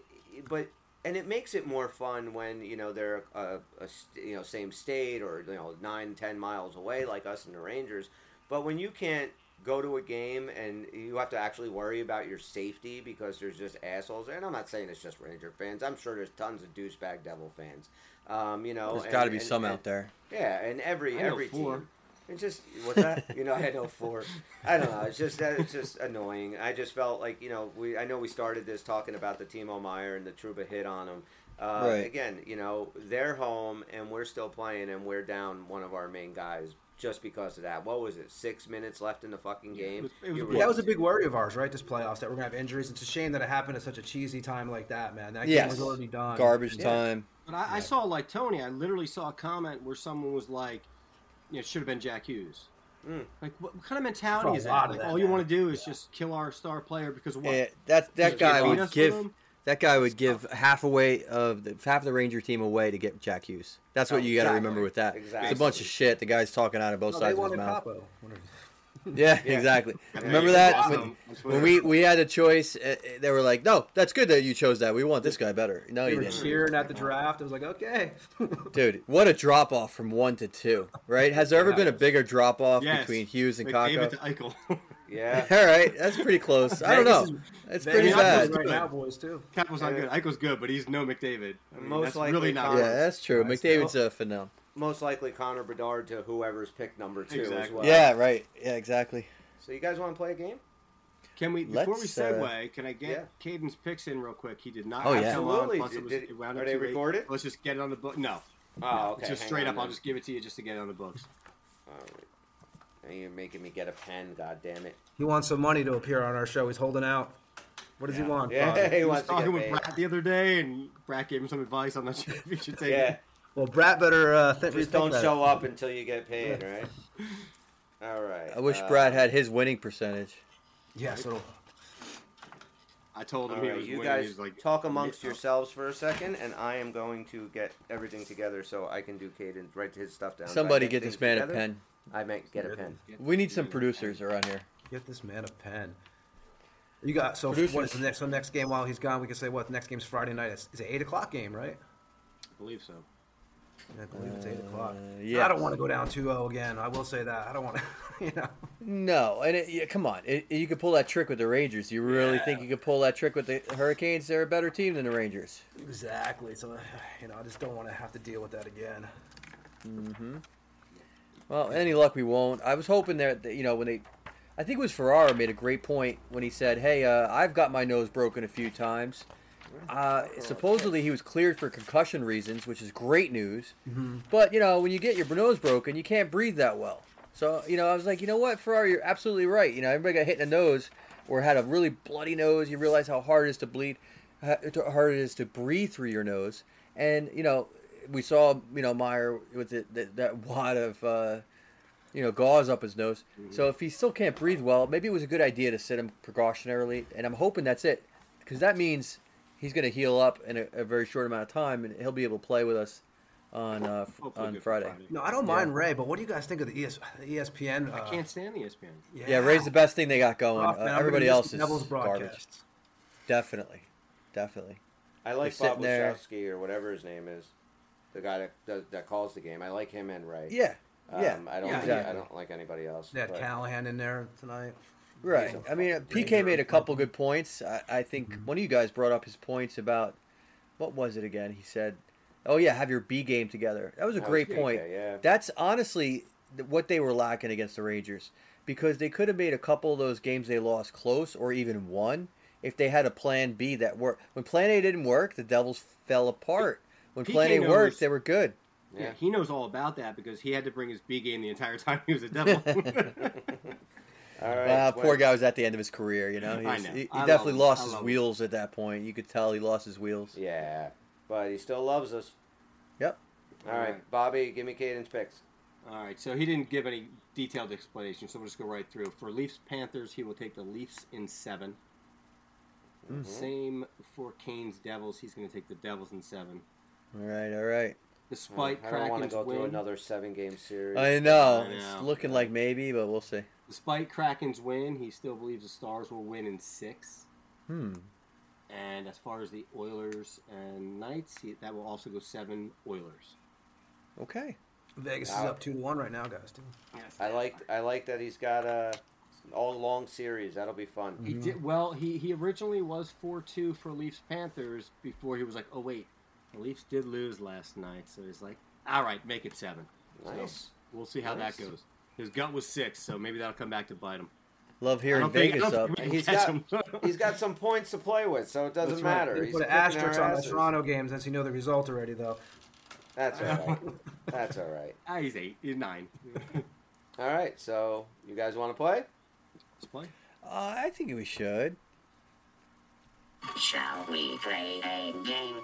but and it makes it more fun when you know they're a, a you know same state or you know nine ten miles away like us and the Rangers. But when you can't go to a game and you have to actually worry about your safety because there's just assholes. There. And I'm not saying it's just Ranger fans. I'm sure there's tons of douchebag Devil fans. Um, you know, there's got to be and- some and- out there. Yeah, and every I know every four. team. It's just what's that? You know, I know four. I don't know. It's just that it's just annoying. I just felt like you know we. I know we started this talking about the Timo Meier and the Trouba hit on him. Uh, Right. Again, you know they're home and we're still playing and we're down one of our main guys just because of that. What was it? Six minutes left in the fucking game. was- it was You a that was a big worry of ours, right? This playoffs that we're gonna have injuries. It's a shame that it happened at such a cheesy time like that, man. That game was already done. Garbage Yeah. time. But I, I saw like Tony. I literally saw a comment where someone was like, "You know, should have been Jack Hughes." Mm. Like, what, what kind of mentality is that? Like, that, all you man. want to do is just kill our star player because of what? That that guy would give that guy would give half away of the half the Ranger team away to get Jack Hughes. That's what Oh, you got to exactly. remember with that. Exactly. It's a bunch of shit. The guy's talking out of both they sides of wanted his mouth. Kaapo. Yeah, Yeah. exactly. Yeah, Remember that was when, when we we had a choice? uh, They were like, "No, that's good that you chose that. We want this guy better." No, They you were didn't, cheering at the draft. It was like, okay. dude. What a drop off from one to two, right? Has there ever been a bigger drop off Yes. between Hughes and They gave it Kakko? to Eichel. Yeah. All right, that's pretty close. I don't know. is- It's pretty Vegas got bad. those right now, boys too. Cap was not Yeah. good. Eichel's good, but he's no McDavid. I mean, Most that's likely really not. Connor. Yeah, that's true. Nice. McDavid's a phenomenal. Most likely Connor Bedard to whoever's picked number two as Exactly. well. Yeah, right. Yeah, exactly. So you guys want to play a game? Can we before we Let's, uh, segue? can I get yeah. Caden's picks in real quick? He did not. Oh, have yeah. come on, Absolutely. plus it Did- was- did- it wound are up they too late. recorded? Let's just get it on the book. No, Oh, okay. just hang straight on up. I'll then. just give it to you just to get it on the books. All right. Now you're making me get a pen. God damn it. He wants some money to appear on our show. He's holding out. What does he want? Yeah, Bobby? he He was wants to talking get with paid. Brad the other day, and Brad gave him some advice. I'm not sure if he should take Yeah. it. Well, Brat better uh, th- Just rethink don't that. show up until you get paid, right? All right. I wish uh, Brad had his winning percentage. Yes, it'll. I told him All he was you guys He was like, talk amongst "Yeah." yourselves for a second, and I am going to get everything together so I can do Caden write his stuff down. Somebody get things this man a pen. I might get a pen. We need some producers around here. Get this man a pen. You got so Producers. what is the next so next game while he's gone? We can say what the next game's Friday night. It's, it's an eight o'clock game, right? I believe so. I believe it's eight o'clock. Uh, yeah. I don't want to go down 2-0 again. I will say that. I don't want to. You know. No, and it, yeah, come on, it, you could pull that trick with the Rangers. You really Yeah. think you could pull that trick with the Hurricanes? They're a better team than the Rangers. Exactly. So you know, I just don't want to have to deal with that again. hmm Well, any luck we won't. I was hoping that that, you know when they, I think it was Ferraro made a great point when he said, "Hey, uh, I've got my nose broken a few times, Uh, supposedly he was cleared for concussion reasons, which is great news. Mm-hmm. But you know, when you get your nose broken, you can't breathe that well. So you know, I was like, you know what, Ferraro, you're absolutely right. You know, everybody got hit in the nose or had a really bloody nose. You realize how hard it is to bleed, how hard it is to breathe through your nose. And you know, we saw you know Meier with it, that, that wad of uh, you know gauze up his nose. So if he still can't breathe well, maybe it was a good idea to sit him precautionarily. And I'm hoping that's it, because that means he's going to heal up in a, a very short amount of time, and he'll be able to play with us on uh, f- on good for Friday. No, I don't mind Ray, but what do you guys think of the, ES, ESPN? Uh, I can't stand the ESPN. Yeah, Ray's the best thing they got going. Rough, Uh, man. I'm everybody else is Devils garbage. Definitely, definitely. I like Just sitting Bob there. Wachowski or whatever his name is, the guy that does, that calls the game. I like him and Ray. Yeah, Um, yeah, I don't. Yeah, I don't like anybody else. They had but- Callahan in there tonight. Right. I mean, PK made a couple good points. I, I think Mm-hmm. one of you guys brought up his points about what was it again? He said, "Oh yeah, have your B game together." That was a That great was point. Yeah. That's honestly what they were lacking against the Rangers because they could have made a couple of those games they lost close or even won if they had a plan B that worked. When plan A didn't work, the Devils fell apart. When PK plan A knows- worked, they were good. Yeah. Yeah. he knows all about that because he had to bring his B game the entire time he was a devil. All right. Wow, poor guy was at the end of his career. You know, I He's- know. he, he I definitely lost his love him. wheels at that point. You could tell he lost his wheels. Yeah, but he still loves us. Yep. All right, Bobby, give me Caden's picks. All right, so he didn't give any detailed explanation, so we'll just go right through. For Leafs Panthers, he will take the Leafs in 7 Mm-hmm. Same for Canes Devils, he's going to take the Devils in seven. All right, all right. Despite I don't want to Kraken's go through another seven-game series. I know. I It's know. looking like maybe, but we'll see. Despite Kraken's win, he still believes the Stars will win in six. Hmm. And as far as the Oilers and Knights, he, that will also go seven Oilers. Okay. Vegas Wow. is up two to one right now, guys. Too. I like I like that he's got a all long series. That'll be fun. He did well. He he originally was four two for Leafs Panthers before he was like, oh wait, the Leafs did lose last night, so he's like, all right, make it seven. So Nice. we'll see how Nice. that goes. His gut was six, so maybe that'll come back to bite him. Love I hearing don't think- Vegas don't up. think we can He's catch got him. he's got some points to play with, so it doesn't That's right. matter. He's put an kicking asterisk on the. Toronto games since you know the result already, though. That's all right. That's all right. ah, he's eight. He's nine. All right. So you guys want to play? Let's play. Uh, I think we should. Shall we play a game?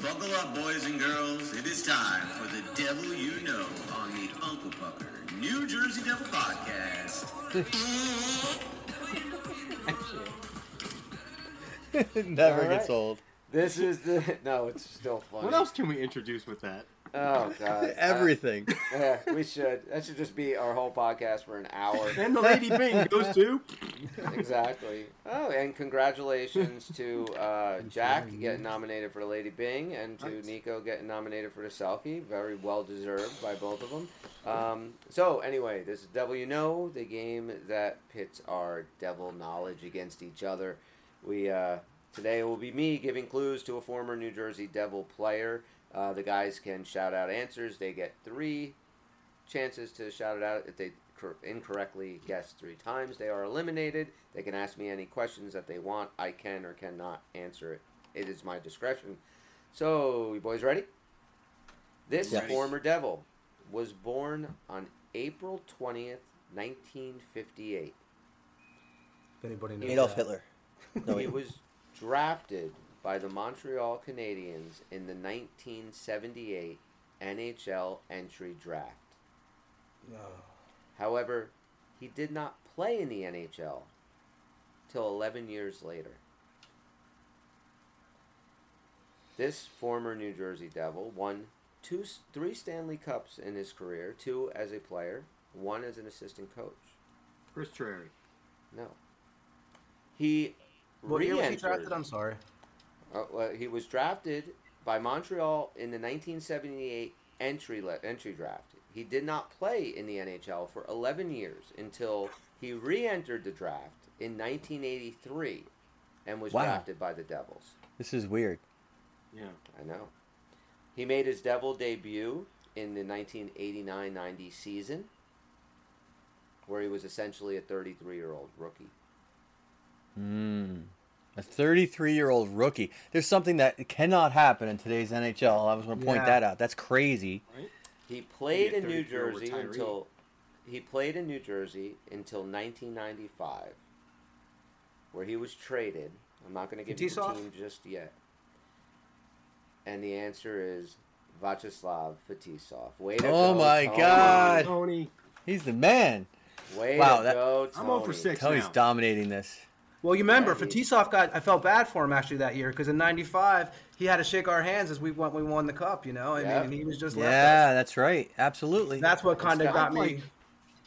Buckle up, boys and girls. It is time for the Devil You Know on the Uncle Pucker New Jersey Devil Podcast. It never All gets old. This is the no. It's still funny. What else can we introduce with that? Oh god. Everything. Uh, yeah, we should. That should just be our whole podcast for an hour. And the Lady Byng goes to. exactly. Oh, and congratulations to uh, Jack getting nominated for the Lady Byng and to Nico getting nominated for the Selke. Very well deserved by both of them. Um, so, anyway, this is Devil You Know, the game that pits our devil knowledge against each other. We uh, Today it will be me giving clues to a former New Jersey Devil player. Uh, the guys can shout out answers. They get three chances to shout it out. If they cor- incorrectly guess three times, they are eliminated. They can ask me any questions that they want. I can or cannot answer it. It is my discretion. So, you boys ready? This Yes. former devil was born on April 20th, 1958. If anybody knows Adolf that. Hitler. No, he was drafted by the Montreal Canadiens in the 1978 NHL entry draft. Oh. However, he did not play in the NHL till 11 years later. This former New Jersey Devil won two, three Stanley Cups in his career, two as a player, one as an assistant coach. Chris Terreri. No. He What year was he drafted? I'm sorry. Uh, well, he was drafted by Montreal in the 1978 entry le- entry draft. He did not play in the NHL for 11 years until he re-entered the draft in 1983 and was Wow. drafted by the Devils. This is weird. Yeah. I know. He made his Devil debut in the 1989-90 season, where he was essentially a 33-year-old rookie. Mm. A 33 year old rookie. There's something that cannot happen in today's NHL. I was going to point Yeah. that out. That's crazy. He played in New Jersey retiree. until he played in New Jersey until 1995, where he was traded. I'm not going to give you the Fetisov? team just yet. And the answer is Vyacheslav Fetisov. Way to Oh go, my Tony. God. Tony. He's the man. Way Wow, to that- go, Tony. I'm 0 for 6 Tony's now. dominating this. Well, you remember, Yeah, he- Fetisov got. I felt bad for him actually that year because in '95 he had to shake our hands as we went. We won the cup, you know. I Yeah. mean, and he was just left. Yeah, that's right. Absolutely. That's what kind of got got, me.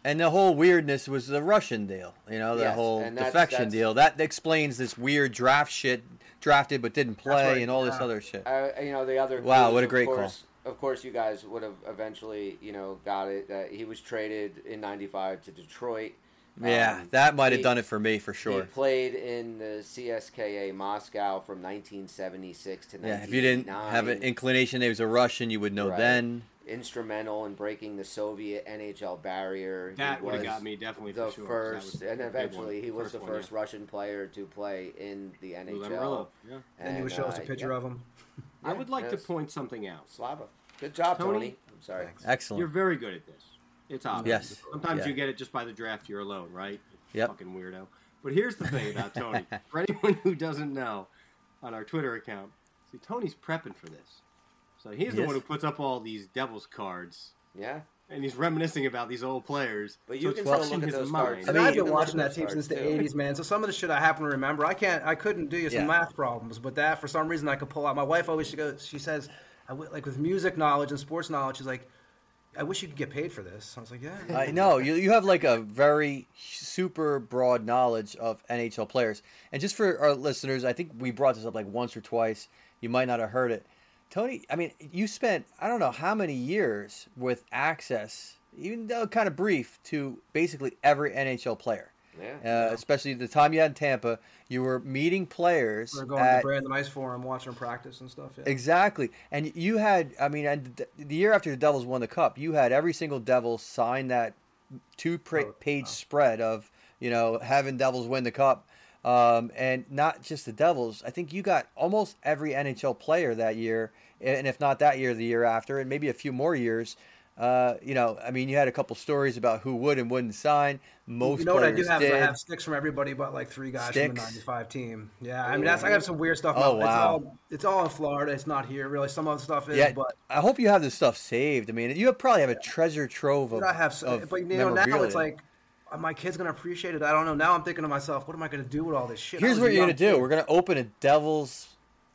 And the whole weirdness was the Russian deal, you know, the Yes, whole that's- defection that's- deal. That explains this weird draft shit, drafted but didn't play, right, and all this other shit. Uh, you know the other. Wow, clues, what a of great call. course, Of course, you guys would have eventually, you know, got it. That he was traded in '95 to Detroit. Yeah, Um, that might have done it for me for sure. He sure. played in the CSKA Moscow from 1976 to Yeah, if you didn't have an inclination he was a Russian, you would know Right. then. instrumental in breaking the Soviet NHL barrier. That would have got me definitely the for sure. 'cause first, and eventually he was the one, first yeah. Russian player to play in the NHL. Yeah. And you would show us a uh, picture yeah. of him. I would like yes. to point something out. Slava. Good job, Tony. Tony? I'm sorry. Excellent. You're very good at this. It's obvious. Yes. Sometimes Yeah. you get it just by the draft year alone, right? You Yep. Fucking weirdo. But here's the thing about Tony. for anyone who doesn't know, on our Twitter account, see Tony's prepping for this. So he's the one who puts up all these Devils cards, Yeah, and he's reminiscing about these old players. but you it's can still fresh in look at his those mind. cards. And I mean, I've been watching that those team cards, since the too. '80s, man. So some of the shit I happen to remember. I can't. I couldn't do you some Yeah. math problems, but that for some reason I could pull out. My wife always she goes. She says, I w- like with music knowledge and sports knowledge. She's like, I wish you could get paid for this. I was like, yeah. I know you you have like a very super broad knowledge of NHL players. And just for our listeners, I think we brought this up like once or twice. You might not have heard it. Tony, I mean, you spent I don't know how many years with access, even though kind of brief, to basically every NHL player. Yeah. Uh, especially the time you had in Tampa, you were meeting players We're going to at Brandon Ice Forum, watching them practice and stuff. Yeah. Exactly, and you had, I mean, and the year after the Devils won the cup, you had every single Devil sign that two-page spread of you know having Devils win the cup, um, and not just the Devils. I think you got almost every NHL player that year, and if not that year, the year after, and maybe a few more years. Uh, you know, I mean, you had a couple stories about who would and wouldn't sign. Most you know what I do have? did. I have sticks from everybody but like three guys from the '95 team. Yeah, I mean that's I have some weird stuff. Oh, It's wow. all, it's all in Florida. It's not here really. Some of the stuff is, yeah, but I hope you have this stuff saved. I mean, you probably have a treasure trove of. Dude, I have, of but you know now it's like uh, my kid's gonna appreciate it. I don't know. Now I'm thinking to myself, what am I gonna do with all this shit? Here's what you're gonna young do. We're gonna open a Devil's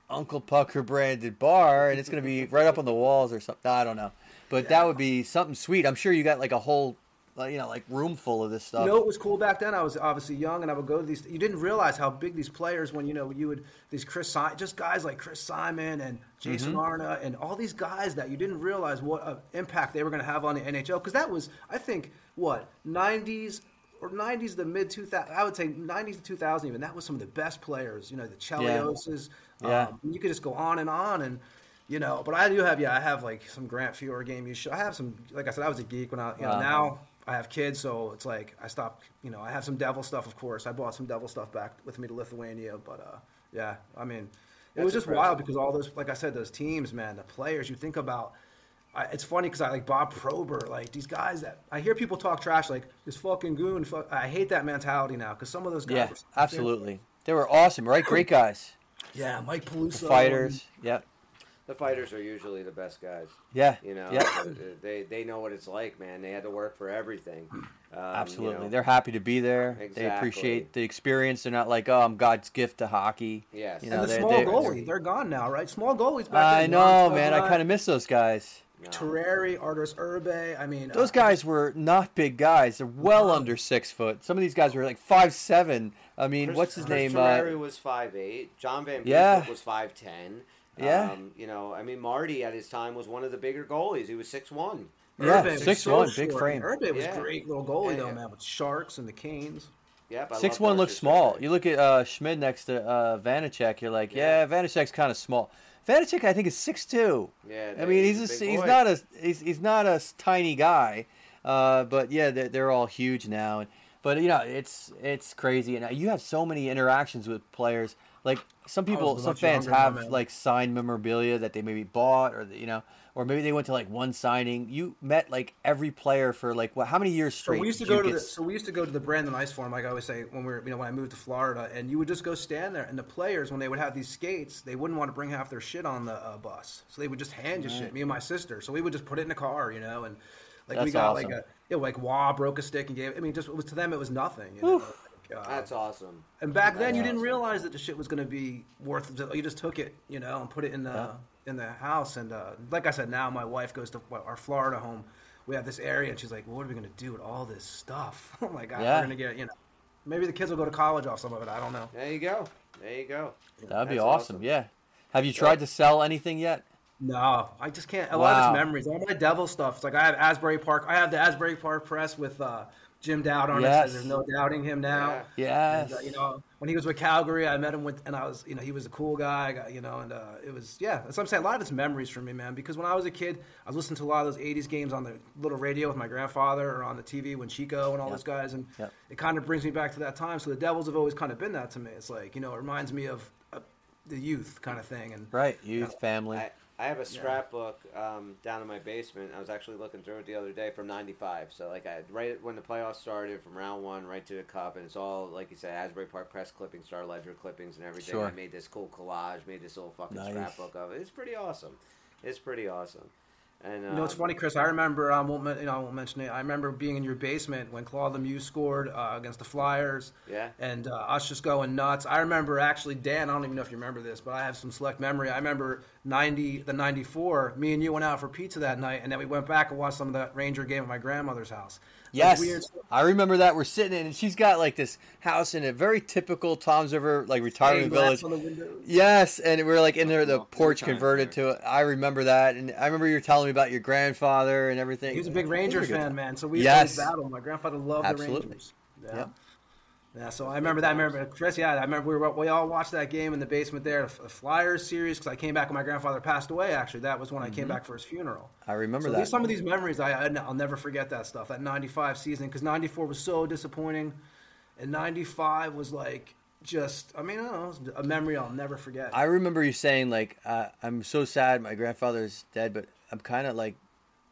Uncle Pucker branded bar, and it's gonna be right up on the walls or something. I don't know, but that would be something sweet. I'm sure you got like a whole, uh, you know, like room full of this stuff. You know what was cool back then? I was obviously young, and I would go to these. You didn't realize how big these players when you know you would these Chris just guys like Chris Simon and Jason Mm-hmm. Arnott and all these guys that you didn't realize what uh, impact they were going to have on the NHL because that was I think what '90s or '90s the mid 2000 I would say '90s to 2000 even that was some of the best players. You know the Chelioses. Yeah. Um, you could just go on and on and. You know, but I do have yeah, I have like some Grant Fuhrer game. You should. I have some. Like I said, I was a geek when I. You know, Wow. now I have kids, so it's like I stopped. You know, I have some devil stuff, of course. I bought some devil stuff back with me to Lithuania, but uh, yeah, I mean, it That's was just impressive. wild because all those, like I said, those teams, man, the players. You think about. I, it's funny because I like Bob Probert, like these guys that I hear people talk trash, like this fucking goon. Fuck, I hate that mentality now because some of those guys. yeah, were absolutely. They were awesome, right? Great guys, Yeah, Mike Peluso. fighters. Yep. The fighters are usually the best guys. Yeah. You know, Yep. uh, they they know what it's like, man. They had to work for everything. Um, you Absolutely. know, They're happy to be there. They appreciate the experience. They're not like, oh, I'm God's gift to hockey. Yes. You And know, the they- small they- goalies, they're gone now, right? Small goalies back I know, Ron man. I kind of miss those guys. no. Terreri, Arturs Irbe. I mean, Those uh, guys were not big guys. They're well under six foot. Some of these guys were like five seven. I mean, Chris- what's his Chris name? Terreri Uh, was five eight. John Van Yeah. Was five ten. Yeah. Um, you know, I mean, Marty at his time was one of the bigger goalies. He was six one. yeah, Irbe six so one, big short. frame. Irbe was Yeah. great little goalie Yeah, though, yeah. man, with Sharks and the Canes. Yep. I six one looks small. Survey. You look at uh, Schmid next to uh, Vanecek. You're like, yeah, Yeah. Vanecek's kind of small. Vanecek, I think, is six two. Yeah, I mean, he's a a, he's not a he's, he's not a s- tiny guy, uh, but yeah, they're, they're all huge now. And, But you know, it's it's crazy, and you have so many interactions with players. Like some people, some fans have man. like signed memorabilia that they maybe bought, or you know, or maybe they went to like one signing. You met like every player for like what? How many years straight? So we used to go to get the so we used to go to the Brandon Ice Forum, like I always say when we were you know when I moved to Florida, and you would just go stand there, and the players when they would have these skates, they wouldn't want to bring half their shit on the uh, bus, so they would just hand you shit. Me and my sister, so we would just put it in the car, you know, and like we got awesome. like a you know, like Wah broke a stick and gave. I mean, just it was to them it was nothing. You know? Like, uh, That's awesome. and back then, That's you didn't realize that the shit was going to be worth. You just took it, you know, and put it in the in the house. And uh, like I said, now my wife goes to our Florida home. We have this area, and she's like, well, "What are we going to do with all this stuff?" oh my god, Yeah. we're going to get you know. Maybe the kids will go to college off some of it. I don't know. There you go. There you go. That'd be That's awesome. Yeah. Have you tried to sell anything yet? No, I just can't. A lot of Wow. it's memories. All my devil stuff. It's like I have Asbury Park. I have the Asbury Park Press with uh, Jim Dowd on it. Yes. So there's no doubting him now. Yes. And, uh, you know, when he was with Calgary, I met him with, and I was, you know, he was a cool guy. I got, you know, and uh, it was, yeah. That's what I'm saying. A lot of it's memories for me, man. Because when I was a kid, I was listening to a lot of those '80s games on the little radio with my grandfather, or on the TV when Chico and all those guys, and Yep. it kind of brings me back to that time. So the Devils have always kind of been that to me. It's like, you know, it reminds me of uh, the youth kind of thing. And Right. Youth, family. I, I have a scrapbook um, down in my basement. I was actually looking through it the other day from '95. So like I right when the playoffs started, from round one right to the cup, and it's all like you said, Asbury Park press clippings, Star Ledger clippings, and everything. Sure. I made this cool collage, made this little fucking Nice. scrapbook of it. It's pretty awesome. It's pretty awesome. And You know, it's um, funny, Chris. I remember. I won't. You know, I won't mention it. I remember being in your basement when Claude Lemieux scored uh, against the Flyers. Yeah. And uh, us just going nuts. I remember actually, Dan. I don't even know if you remember this, but I have some select memory. I remember ninety, the ninety four. Me and you went out for pizza that night, and then we went back and watched some of that Ranger game at my grandmother's house. Yes, weird. I remember that. We're sitting in, and she's got like this house in a very typical Toms River like retirement village. Yes, and we're like in there, the porch converted there. to it. I remember that, and I remember you were telling me about your grandfather and everything. He was a big Ranger fan, man. So we used Yes. to battle. My grandfather loved Absolutely. the Rangers. Yeah. Yep. Yeah, so I remember that. I remember Chris. Yeah, I remember we were, we all watched that game in the basement there, the Flyers series. Because I came back when my grandfather passed away. Actually, that was when I came back for his funeral. I remember So that. some of these memories, I, I will never forget that stuff. That '95 season, because '94 was so disappointing, and '95 was like just. I mean, I don't know, a memory I'll never forget. I remember you saying like, uh, "I'm so sad my grandfather's dead, but I'm kind of like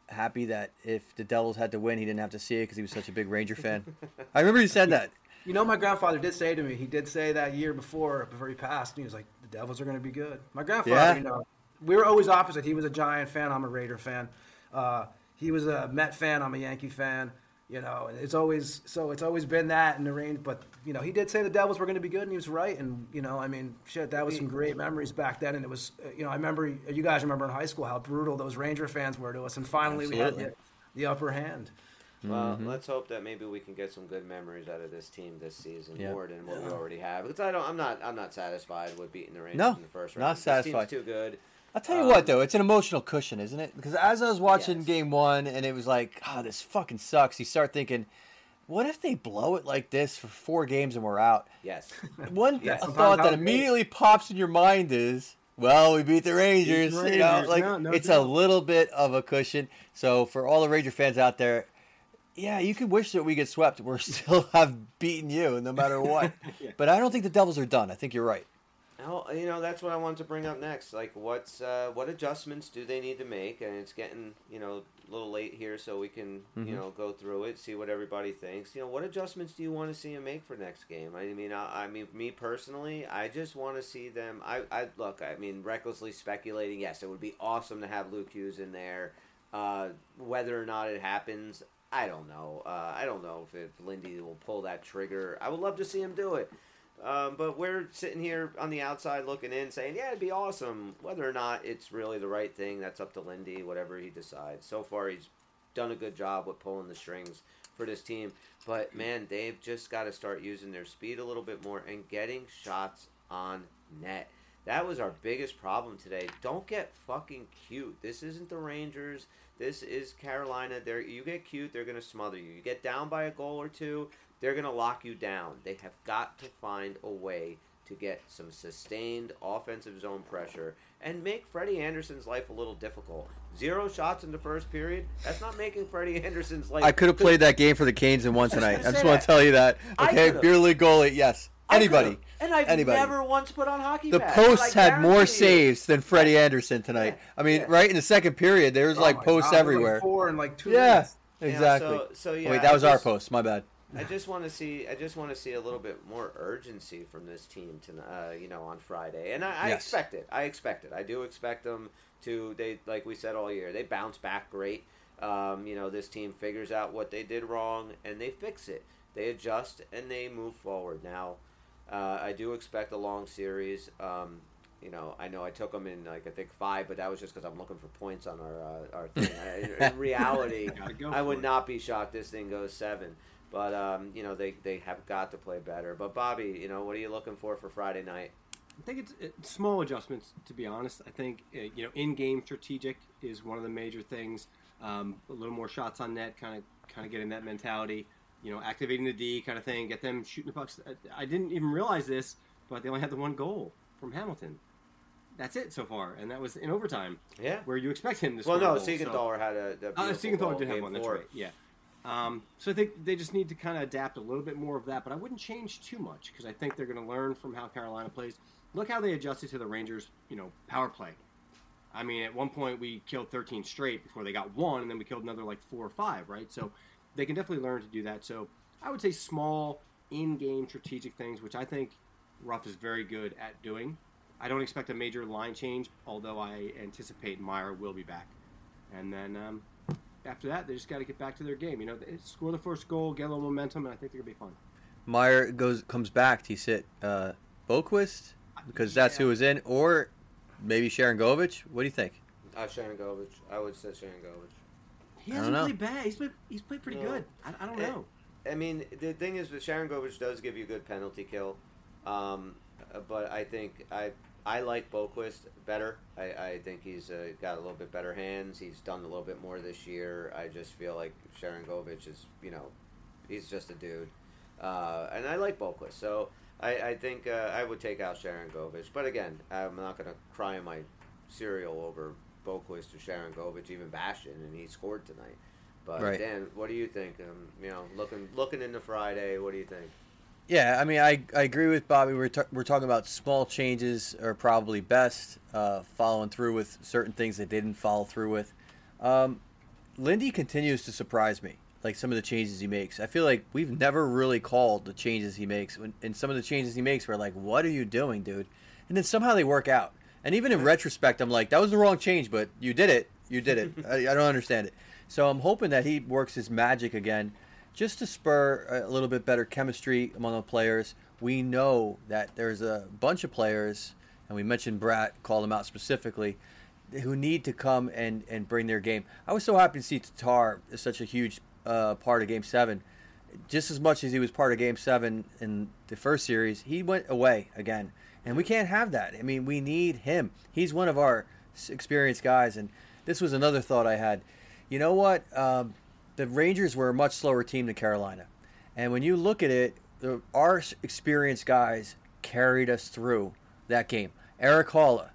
happy that if the Devils had to win, he didn't have to see it because he was such a big Ranger fan." I remember you said that. You know, my grandfather did say to me, he did say that year before, before he passed, he was like, the Devils are going to be good. My grandfather, Yeah. you know, we were always opposite. He was a Giant fan, I'm a Raider fan. Uh, he was a Met fan, I'm a Yankee fan. You know, and it's always so it's always been that in the range. But you know, he did say the Devils were going to be good, and he was right. And you know, I mean, shit, that was some great memories back then. And it was, uh, you know, I remember you guys remember in high school how brutal those Ranger fans were to us. And finally, we had the, the upper hand. Well, Mm-hmm. let's hope that maybe we can get some good memories out of this team this season, Yeah. more than what we already have. Because I don't, I'm not, I'm not satisfied with beating the Rangers No, in the first round. not round. satisfied. This team's too good. I'll tell you Um, what though, it's an emotional cushion, isn't it? Because as I was watching Yes. game one and it was like, oh, this fucking sucks. You start thinking, what if they blow it like this for four games and we're out? Yes. One Yeah, th- sometimes thought that it goes. immediately pops in your mind is, well, we beat the Rangers. the You know, Rangers, like no, no it's doubt. a little bit of a cushion. So for all the Ranger fans out there, yeah, you could wish that we get swept. We're still have beaten you no matter what. But I don't think the Devils are done. I think you're right. Well, you know that's what I wanted to bring up next. Like, what's uh, what adjustments do they need to make? And it's getting you know a little late here, so we can Mm-hmm. you know go through it, see what everybody thinks. You know, what adjustments do you want to see them make for next game? I mean, I, I mean, me personally, I just want to see them. I, I look. I mean, recklessly speculating. Yes, it would be awesome to have Luke Hughes in there. Uh, whether or not it happens, I don't know. Uh, I don't know if, if Lindy will pull that trigger. I would love to see him do it. Um, but we're sitting here on the outside looking in, saying, "Yeah, it'd be awesome." Whether or not it's really the right thing, that's up to Lindy. Whatever he decides. So far, he's done a good job with pulling the strings for this team. But man, they've just got to start using their speed a little bit more and getting shots on net. That was our biggest problem today. Don't get fucking cute. This isn't the Rangers. This is Carolina. They're, you get cute, they're going to smother you. You get down by a goal or two, they're going to lock you down. They have got to find a way to get some sustained offensive zone pressure and make Freddie Andersen's life a little difficult. Zero shots in the first period. That's not making Freddie Andersen's life. I could have played that game for the Canes in one tonight. I just want to tell you that. Okay, beer league goalie, yes. I Anybody. And I've Anybody. never once put on hockey The pads. posts had more you. saves than Freddie Andersen tonight. I mean, Yeah. right in the second period, there was Oh like posts God, there were, like, everywhere. four and like two yeah, minutes. You know, exactly. so, so yeah, Wait, that I was our post. My bad. I just want to see. I just want to see a little bit more urgency from this team to, uh, you know, on Friday, and I, I Yes. expect it. I expect it. I do expect them to. They like we said all year. They bounce back great. Um, you know, this team figures out what they did wrong and they fix it. They adjust and they move forward. Now, uh, I do expect a long series. Um, you know, I know I took them in like I think five, but that was just because I'm looking for points on our uh, our thing. I- in reality, go I would it. not be shocked this thing goes seven. But um, you know they, they have got to play better. But Bobby, you know what are you looking for for Friday night? I think it's, it's small adjustments, to be honest. I think uh, you know, in-game strategic is one of the major things. Um, a little more shots on net, kind of, kind of getting that mentality. You know, activating the D kind of thing, get them shooting the pucks. I, didn't even realize this, but they only had the one goal from Hamilton. That's it so far, and that was in overtime, Yeah. where you expect him to. Well, no, goal, so- had a. a uh, Siegenthaler did have one. That's right. Yeah. Um, so I think they just need to kind of adapt a little bit more of that, but I wouldn't change too much because I think they're going to learn from how Carolina plays. Look how they adjusted to the Rangers, you know, power play. I mean, at one point we killed 13 straight before they got one, and then we killed another like four or five, right? So they can definitely learn to do that. So I would say small in-game strategic things, which I think Ruff is very good at doing. I don't expect a major line change, although I anticipate Meier will be back. And then um, after that, they just got to get back to their game. You know, they score the first goal, get a little momentum, and I think they're gonna be fine. Meier goes comes back. Do you sit uh, Boqvist because that's who was in, or maybe Sharangovich? What do you think? Uh, Sharangovich. I would say Sharangovich. He I hasn't don't played bad. He's played, he's played pretty No. good. I, I don't Eh, know. I mean, the thing is, that Sharangovich does give you a good penalty kill, um, but I think I I like Boqvist better. I, I think he's uh, got a little bit better hands. He's done a little bit more this year. I just feel like Sharangovich is, you know, he's just a dude, uh, and I like Boqvist. So I, I think uh, I would take out Sharangovich. But again, I'm not going to cry in my cereal over Boqvist or Sharangovich, even Bastian, and he scored tonight. But Right. Dan, what do you think? Um, you know, looking looking into Friday, what do you think? Yeah, I mean, I, I agree with Bobby. We're, ta- we're talking about small changes are probably best, uh, following through with certain things they didn't follow through with. Um, Lindy continues to surprise me, like some of the changes he makes. I feel like we've never really called the changes he makes. When, and some of the changes he makes, we're like, what are you doing, dude? And then somehow they work out. And even in retrospect, I'm like, that was the wrong change, but you did it. You did it. I, I don't understand it. So I'm hoping that he works his magic again just to spur a little bit better chemistry among the players. We know that there's a bunch of players, and we mentioned Bratt, called him out specifically, who need to come and, and bring their game. I was so happy to see Tatar is such a huge uh, part of Game 7. Just as much as he was part of Game 7 in the first series, he went away again. And we can't have that. I mean, we need him. He's one of our experienced guys. And this was another thought I had. You know what? Um, the Rangers were a much slower team than Carolina. And when you look at it, the, our experienced guys carried us through that game. Erik Haula,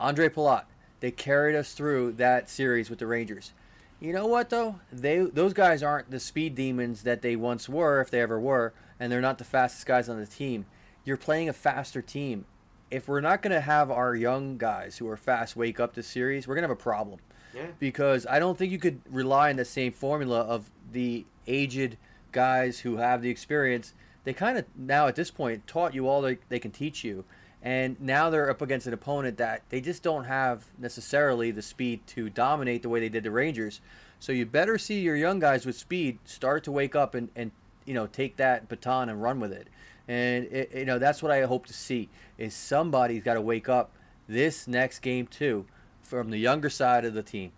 Ondrej Palat, they carried us through that series with the Rangers. You know what though? They those guys aren't the speed demons that they once were, if they ever were, and they're not the fastest guys on the team. You're playing a faster team. If we're not going to have our young guys who are fast wake up this series, we're going to have a problem Yeah. because I don't think you could rely on the same formula of the aged guys who have the experience. They kind of now at this point taught you all they, they can teach you, and now they're up against an opponent that they just don't have necessarily the speed to dominate the way they did the Rangers. So you better see your young guys with speed start to wake up and, and you know take that baton and run with it. And it, you know that's what I hope to see is somebody's got to wake up this next game too from the younger side of the team.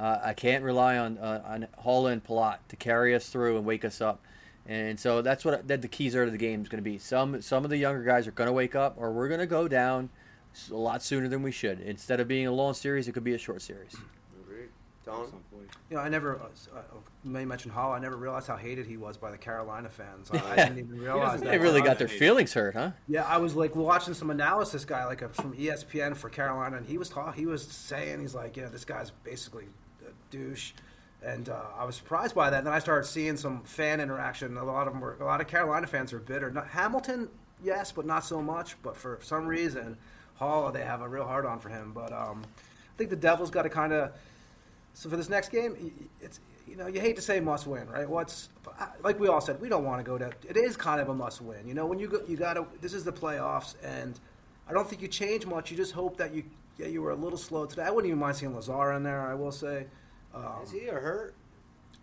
Uh, I can't rely on uh, on Haula and Palat to carry us through and wake us up. And so that's what that the keys are to the game is going to be. Some some of the younger guys are going to wake up, or we're going to go down a lot sooner than we should. Instead of being a long series, it could be a short series. Agreed. Don't. some. You know, I never. Uh, may mention Hall. I never realized how hated he was by the Carolina fans. I, I didn't even realize that. They really got their feelings hurt, huh? Yeah, I was like watching some analysis guy like uh, from ESPN for Carolina, and he was talk, he was saying he's like, you know, this guy's basically a douche, and uh, I was surprised by that. And then I started seeing some fan interaction. A lot of them were a lot of Carolina fans are bitter. Not Hamilton, yes, but not so much. But for some reason, Hall they have a real hard on for him. But um, I think the Devils got to kind of. So for this next game, it's you know you hate to say must win, right? What's like we all said, we don't want to go to. It is kind of a must win. You know when you go, you got to. This is the playoffs, and I don't think you change much. You just hope that you yeah you were a little slow today. I wouldn't even mind seeing Lazar in there. I will say. Um, Is he hurt?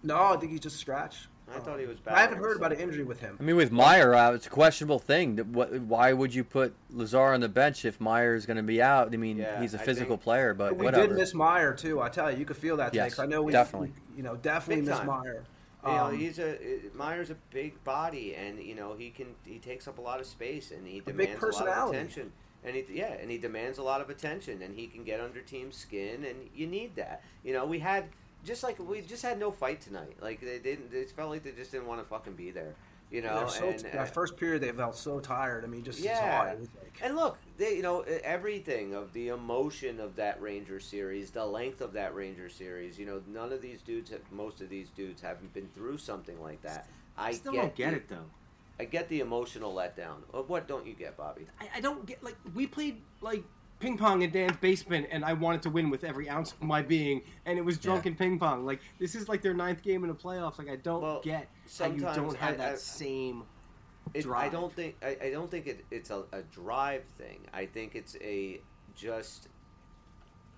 no, I think he's just scratched. I thought he was I haven't heard about an injury with him. I mean, with Meier out, it's a questionable thing. What, why would you put Lazar on the bench if Meier is going to be out? I mean, Yeah, he's a physical think- player, but we whatever. did miss Meier too. I tell you, you could feel that today. Yes, 'cause I know we definitely. we- you know, definitely Big miss time. Meier. You know, Um, he's a uh, Meier's a big body, and you know he can he takes up a lot of space, and he big demands a, lot of personality. attention. And he yeah, and he demands a lot of attention, and he can get under team skin, and you need that. You know, we had just like we just had no fight tonight. Like they didn't. It felt like they just didn't want to fucking be there. You know, so, and, that uh, first period they felt so tired. I mean, just Yeah. saw it. It was like, And look, they, you know, everything of the emotion of that Ranger series, the length of that Ranger series. You know, none of these dudes, have, most of these dudes, haven't been through something like that. I I still get don't get the, it though. I get the emotional letdown. What don't you get, Bobby? I, I don't get like we played like ping pong in Dan's basement, and I wanted to win with every ounce of my being, and it was drunken ping pong. Like this is like their ninth game in the playoffs. Like I don't Well, get how you don't have I- that I- same. It, I Drive. don't think I, I don't think it, it's a, a drive thing. I think it's a just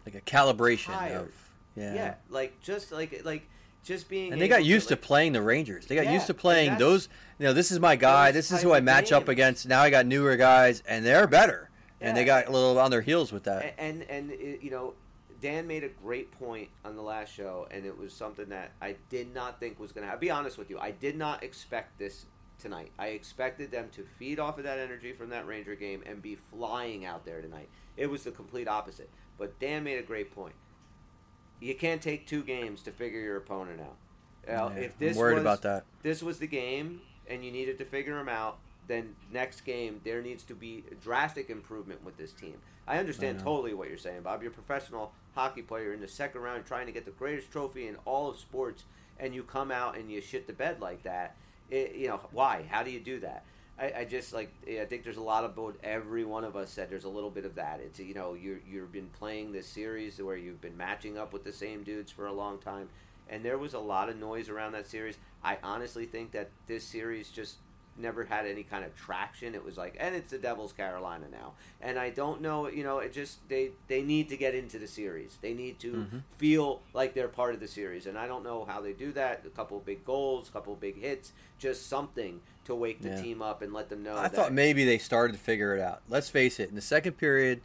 like a calibration Tired. of yeah. yeah, like just like like just being. And they got used to like, playing the Rangers. They got Yeah, used to playing those. You know, this is my guy. This is who I of match up against. Now I got newer guys, and they're better. And they got a little on their heels with that. A- and and it, you know dan made a great point on the last show and it was something that i did not think was going to happen be honest with you i did not expect this tonight. I expected them to feed off of that energy from that ranger game and be flying out there tonight. It was the complete opposite. But dan made a great point. You can't take two games to figure your opponent out. Now, Yeah, if this I'm worried was, about that. this was the game and you needed to figure them out, then next game there needs to be drastic improvement with this team. I understand totally what you're saying, Bob. You're a professional hockey player in the second round trying to get the greatest trophy in all of sports, and you come out and you shit the bed like that. It, you know why? How do you do that? I, I just like I think there's a lot of both. Every one of us said there's a little bit of that. It's you know you you've been playing this series where you've been matching up with the same dudes for a long time, and there was a lot of noise around that series. I honestly think that this series just never had any kind of traction. It was like, and it's the Devils Carolina now, and I don't know. You know, it just they they need to get into the series. They need to Mm-hmm. feel like they're part of the series, and I don't know how they do that. A couple of big goals, a couple of big hits, just something to wake the Yeah. team up and let them know. I that, thought maybe they started to figure it out. Let's face it. In the second period,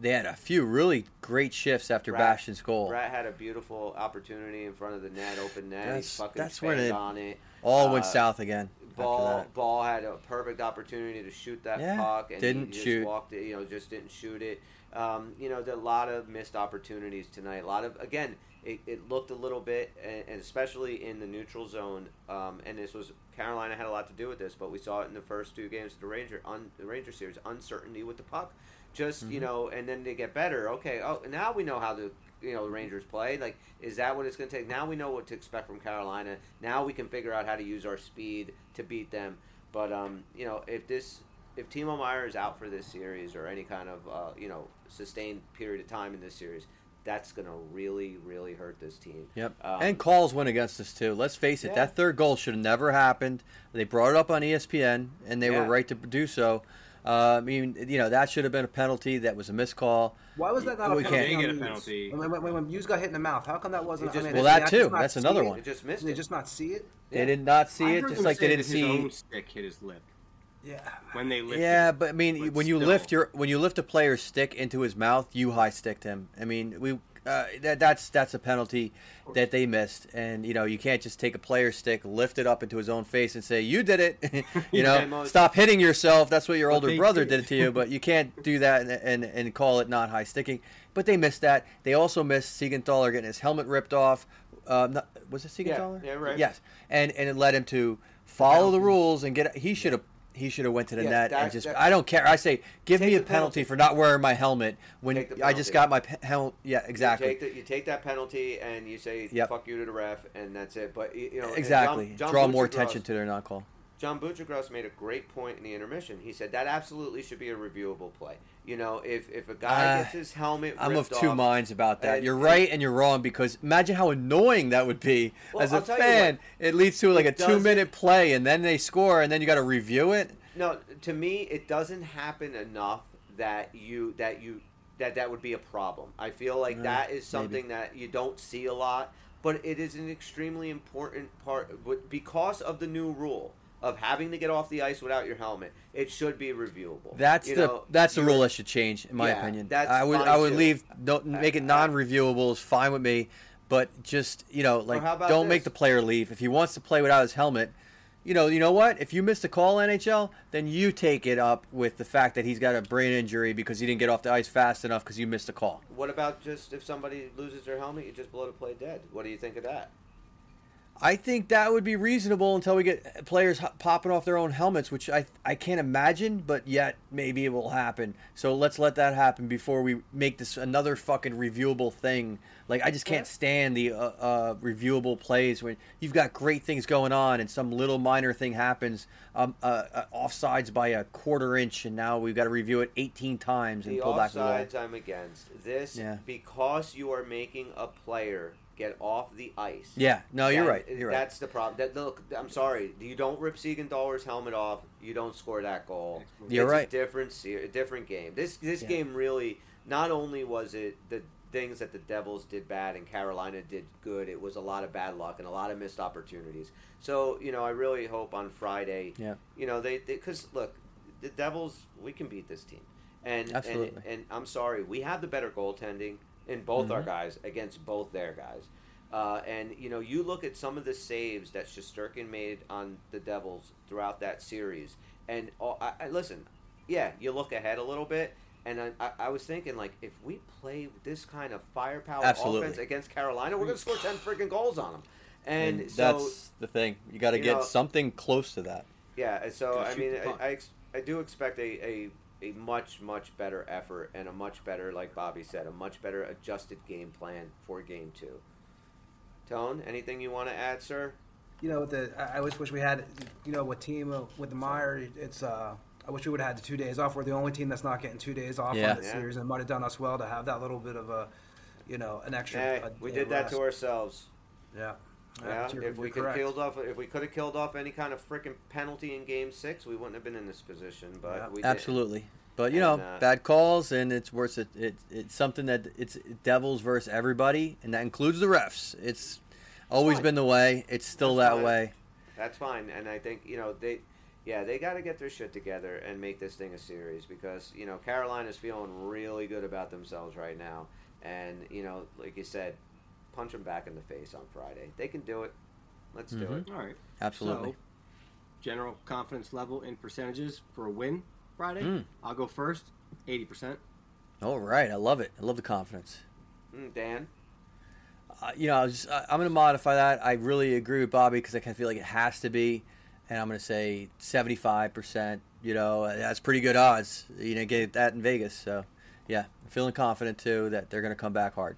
they had a few really great shifts after Brad- Bastian's goal. Bratt had a beautiful opportunity in front of the net, open net. That's- He's fucking that's when it on it. All went Uh, south again. Ball ball had a perfect opportunity to shoot that Yeah, puck and didn't shoot. walked it, you know, just didn't shoot it. Um, you know, there a lot of missed opportunities tonight. A lot of again, it, it looked a little bit, and, and especially in the neutral zone. Um, and this was Carolina had a lot to do with this, but we saw it in the first two games of the Ranger un, the Ranger series. Uncertainty with the puck, just you Mm-hmm. know, and then they get better. Okay, oh now we know how the you know the Rangers play. Like, is that what it's going to take? Now we know what to expect from Carolina. Now we can figure out how to use our speed to beat them. But um, you know, if this if Timo Meier is out for this series or any kind of uh, you know sustained period of time in this series, that's going to really really hurt this team. Yep. Um, and calls went against us too. Let's face it. Yeah. That third goal should have never happened. They brought it up on ESPN, and they Yeah. were right to do so. Uh, I mean, you know, that should have been a penalty. That was a miscall. Why was that not a We penalty? can't- They get a on penalty. When, when, when, when Hughes got hit in the mouth, how come that wasn't? It just- I mean, Well, that too. That's another it? one. It just missed they just not see it? They did not see I it, just like they didn't that his own see. stick hit his lip Yeah. when they lifted. Yeah, but I mean, But when you lift your when you lift a player's stick into his mouth, you high sticked him. I mean, we uh, that that's that's a penalty that they missed, and you know you can't just take a player stick, lift it up into his own face, and say you did it. you Yeah, know, most- stop hitting yourself. That's what your older brother did. to you, but you can't do that and, and and call it not high sticking. But they missed that. They also missed Siegenthaler getting his helmet ripped off. Um, not, was it Siegenthaler? yeah, right. Yes, and and it led him to follow the rules and get. He should have. He should have went to the Yeah, net that- and just. that- I don't care. I say, give me a penalty penalty. for not wearing my helmet when I just got my helmet. Yeah, exactly. You take, the, you take that penalty and you say Yep. "fuck you" to the ref, and that's it. But you know, exactly. John, John Draw more attention to their non call. John Buccigross made a great point in the intermission. He said that absolutely should be a reviewable play. You know, if if a guy Uh, gets his helmet, I'm of two off- minds about that. and- you're right and you're wrong because imagine how annoying that would be Well, as a I'll tell you fan. what, It leads to like a two minute play and then they score and then you got to review it. No, to me, it doesn't happen enough that you that you that that would be a problem. I feel like Uh, that is maybe. something that you don't see a lot, but it is an extremely important part because of the new rule of having to get off the ice without your helmet. It should be reviewable. That's You the know, that's the rule that should change in my Yeah, opinion. that's I would I would too. leave don't make it non-reviewable is fine with me, but just you know like don't make the player leave if he wants to play without his helmet. You know, you know what? If you missed a call, NHL, then you take it up with the fact that he's got a brain injury because he didn't get off the ice fast enough because you missed a call. What about just if somebody loses their helmet, you just blow the play dead? What do you think of that? I think that would be reasonable until we get players popping off their own helmets, which I I can't imagine, but yet maybe it will happen. So let's let that happen before we make this another fucking reviewable thing. Like I just can't stand the uh, uh, reviewable plays when you've got great things going on and some little minor thing happens, um, uh, uh, offsides by a quarter inch, and now we've got to review it 18 times and The pull back the offsides I'm against. This Yeah. because you are making a player get off the ice. Yeah, no, you're That- right. You're right. That's the problem. That, look, I'm sorry. You don't rip Siegenthaler's helmet off. You don't score that goal. You're it's right. A different, se- a different game. This this Yeah. game really. Not only was it the things that the Devils did bad and Carolina did good, it was a lot of bad luck and a lot of missed opportunities. So you know, I really hope on Friday. Yeah. You know, they because look, the Devils, we can beat this team. And, and Absolutely. and I'm sorry, we have the better goaltending in both our Mhm. guys against both their guys. Uh, and you know, you look at some of the saves that Shesterkin made on the Devils throughout that series, and all, I, I listen. Yeah, you look ahead a little bit, and I, I, I was thinking like, if we play this kind of firepower Absolutely. offense against Carolina, we're going to score ten freaking goals on them. And, And so that's the thing. You got to get know- something close to that. yeah, and so I mean, I. I, ex- I do expect a, a a much much better effort and a much better, like Bobby said, a much better adjusted game plan for game two. Tone, anything you want to add, sir? You know, with the I I wish wish we had, you know, with team uh, with the Meier, it's uh, I wish we would have had the two days off. We're the only team that's not getting two days off Yeah. on the Yeah. series, and it might have done us well to have that little bit of a, you know, an extra. Hey, a we day did that to ourselves. Yeah. Yeah, you're- if we you're could correct. killed off, if we could have killed off any kind of freaking penalty in Game Six, we wouldn't have been in this position. But Yeah. we didn't. Absolutely. But you And, know, uh, bad calls, and it's worse. It, it it's something that it's Devils versus everybody, and that includes the refs. It's always fine. been the way. It's still That's that fine. way. That's fine, and I think you know they, yeah, they got to get their shit together and make this thing a series because you know Carolina's feeling really good about themselves right now, and you know, like you said, punch them back in the face on Friday. They can do it. Let's do Mhm. it. All right. Absolutely. So, general confidence level in percentages for a win Friday. Mm. I'll go first. Eighty percent. All right, I love it. I love the confidence. Mm, Dan, Uh, you know, I was just, I, I'm going to modify that. I really agree with Bobby because I kind of feel like it has to be, and I'm going to say 75 percent. You know, that's pretty good odds. You know, get that in Vegas. So, yeah, I'm feeling confident too that they're going to come back hard.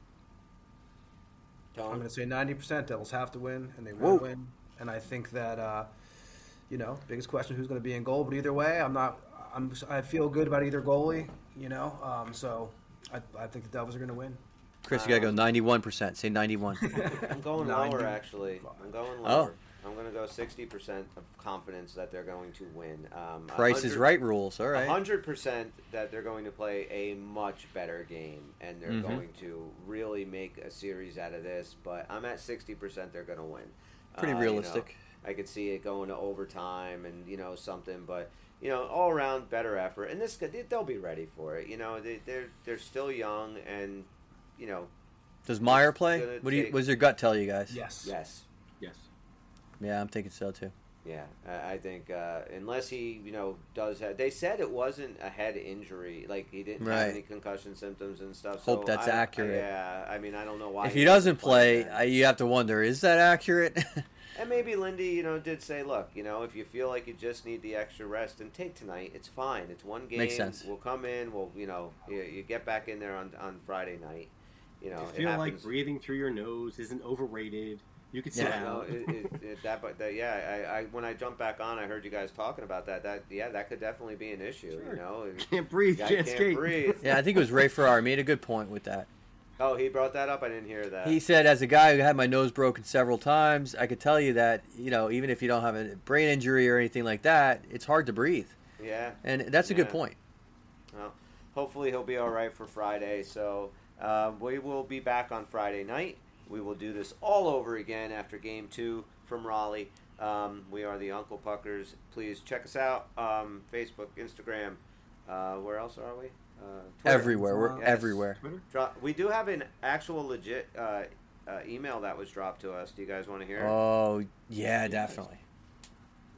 I'm going to say 90% Devils have to win, and they Whoa. will win. And I think that, uh, you know, biggest question who's going to be in goal. But either way, I'm not. I'm. I feel good about either goalie. You know, um, so I, I think the Devils are going to win. Chris, you got to go 91 percent. Say 91. I'm going Ninety. lower actually. I'm going Oh. lower. I'm going to go 60% of confidence that they're going to win. Um, Price is right rules. All right. hundred percent that they're going to play a much better game and they're Mhm. going to really make a series out of this. But I'm at sixty percent they're going to win. Pretty Uh, you know, realistic. I could see it going to overtime and you know something, but you know all around better effort. And this they- they'll be ready for it. You know they, they're they're still young and you know Does Meier play? What do you? take- What does your gut tell you guys? Yes. Yes. Yes. Yeah, I'm thinking so too. Yeah, I I think uh, unless he, you know, does have, they said it wasn't a head injury, like he didn't Right. have any concussion symptoms and stuff. Hope that's I- accurate. yeah, I mean, I don't know why. if he doesn't play, I, you have to wonder: is that accurate? and maybe Lindy, you know, did say, look, you know, if you feel like you just need the extra rest and take tonight, it's fine. It's one game. Makes sense. We'll come in. We'll, you know, you, you get back in there on on Friday night. You know, I it feel like happens. breathing through your nose isn't overrated. You could sit Yeah, no, it, it, it, that, but that, yeah, I, I, when I jumped back on, I heard you guys talking about that. That, yeah, that could definitely be an issue. Sure. You know, Can't breathe, Guy can't can't skate. breathe. yeah, I think it was Ray Ferraro made a good point with that. Oh, he brought that up. I didn't hear that. He said, as a guy who had my nose broken several times, I could tell you that you know, even if you don't have a brain injury or anything like that, it's hard to breathe, yeah. and that's a good point. Well, hopefully he'll be all right for Friday. So uh, we will be back on Friday night. We will do this all over again after Game Two from Raleigh. Um, we are the Uncle Puckers. Please check us out. Um, Facebook, Instagram. Uh, where else are we? Uh, Everywhere, we're Yes. everywhere. Twitter? We do have an actual legit uh, uh, email that was dropped to us. Do you guys want to hear? it? Oh yeah, definitely.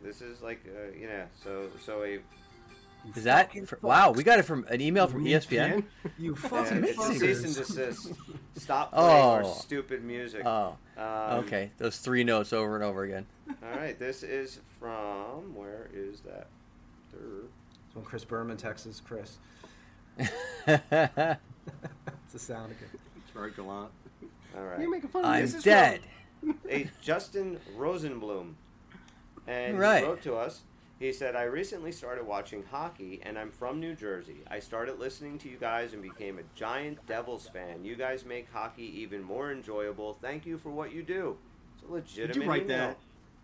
This is like, uh, you know, so so a Is that fr- wow? We got it from an email from ESPN. You fucking it's a cease and desist. Stop playing our Oh. stupid music. Oh, Um, okay. Those three notes over and over again. All right, this is from where is that? Third. It's when Chris Berman texts Chris. It's the sound again. It's very gallant. All You're making fun of me. This is dead. A Justin Rosenblum, and Right. he wrote to us. He said, "I recently started watching hockey, and I'm from New Jersey. I started listening to you guys and became a giant Devils fan. You guys make hockey even more enjoyable. Thank you for what you do." It's a legitimate Did you write email. that?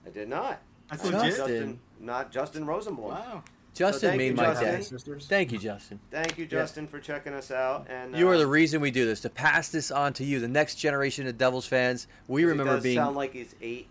I did not. That's Uh, legit. Justin, not Justin Rosenblum. Wow. Justin thank made you, my Justin. day. Thank you, Justin. Thank you, Justin, for checking us out. And You uh, are the reason we do this to pass this on to you, the next generation of Devils fans. We remember does being sound like he's eight.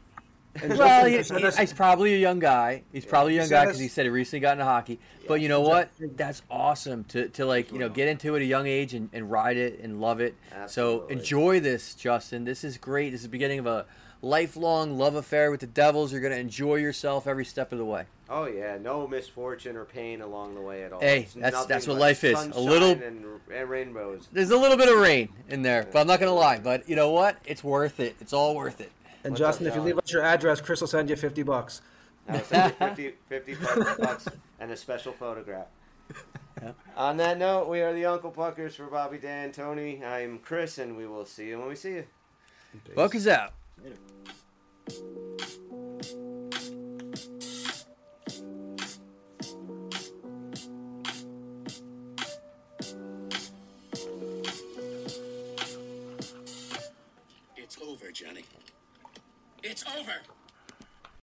And well. He, he- us- he's probably a young guy. He's probably a young guy because he said he recently got into hockey. But you know what? That's awesome to, to like you know get into it at a young age and, and ride it and love it. So enjoy this, Justin. This is great. This is the beginning of a lifelong love affair with the Devils. You're gonna enjoy yourself every step of the way. Oh yeah, no misfortune or pain along the way at all. Hey, It's that's- that's what life is. A little- and, and rainbows. There's a little bit of rain in there, but I'm not gonna lie. But you know what? It's worth it. It's all worth it. And What's Justin, up, if you leave us your address, Chris will send you 50 bucks. I'll send you 50, 50 bucks and a special photograph. On that note, we are the Uncle Puckers for Bobby, Dan, Tony. I'm Chris, and we will see you when we see you. Buck is out. It's over, Johnny. It's over.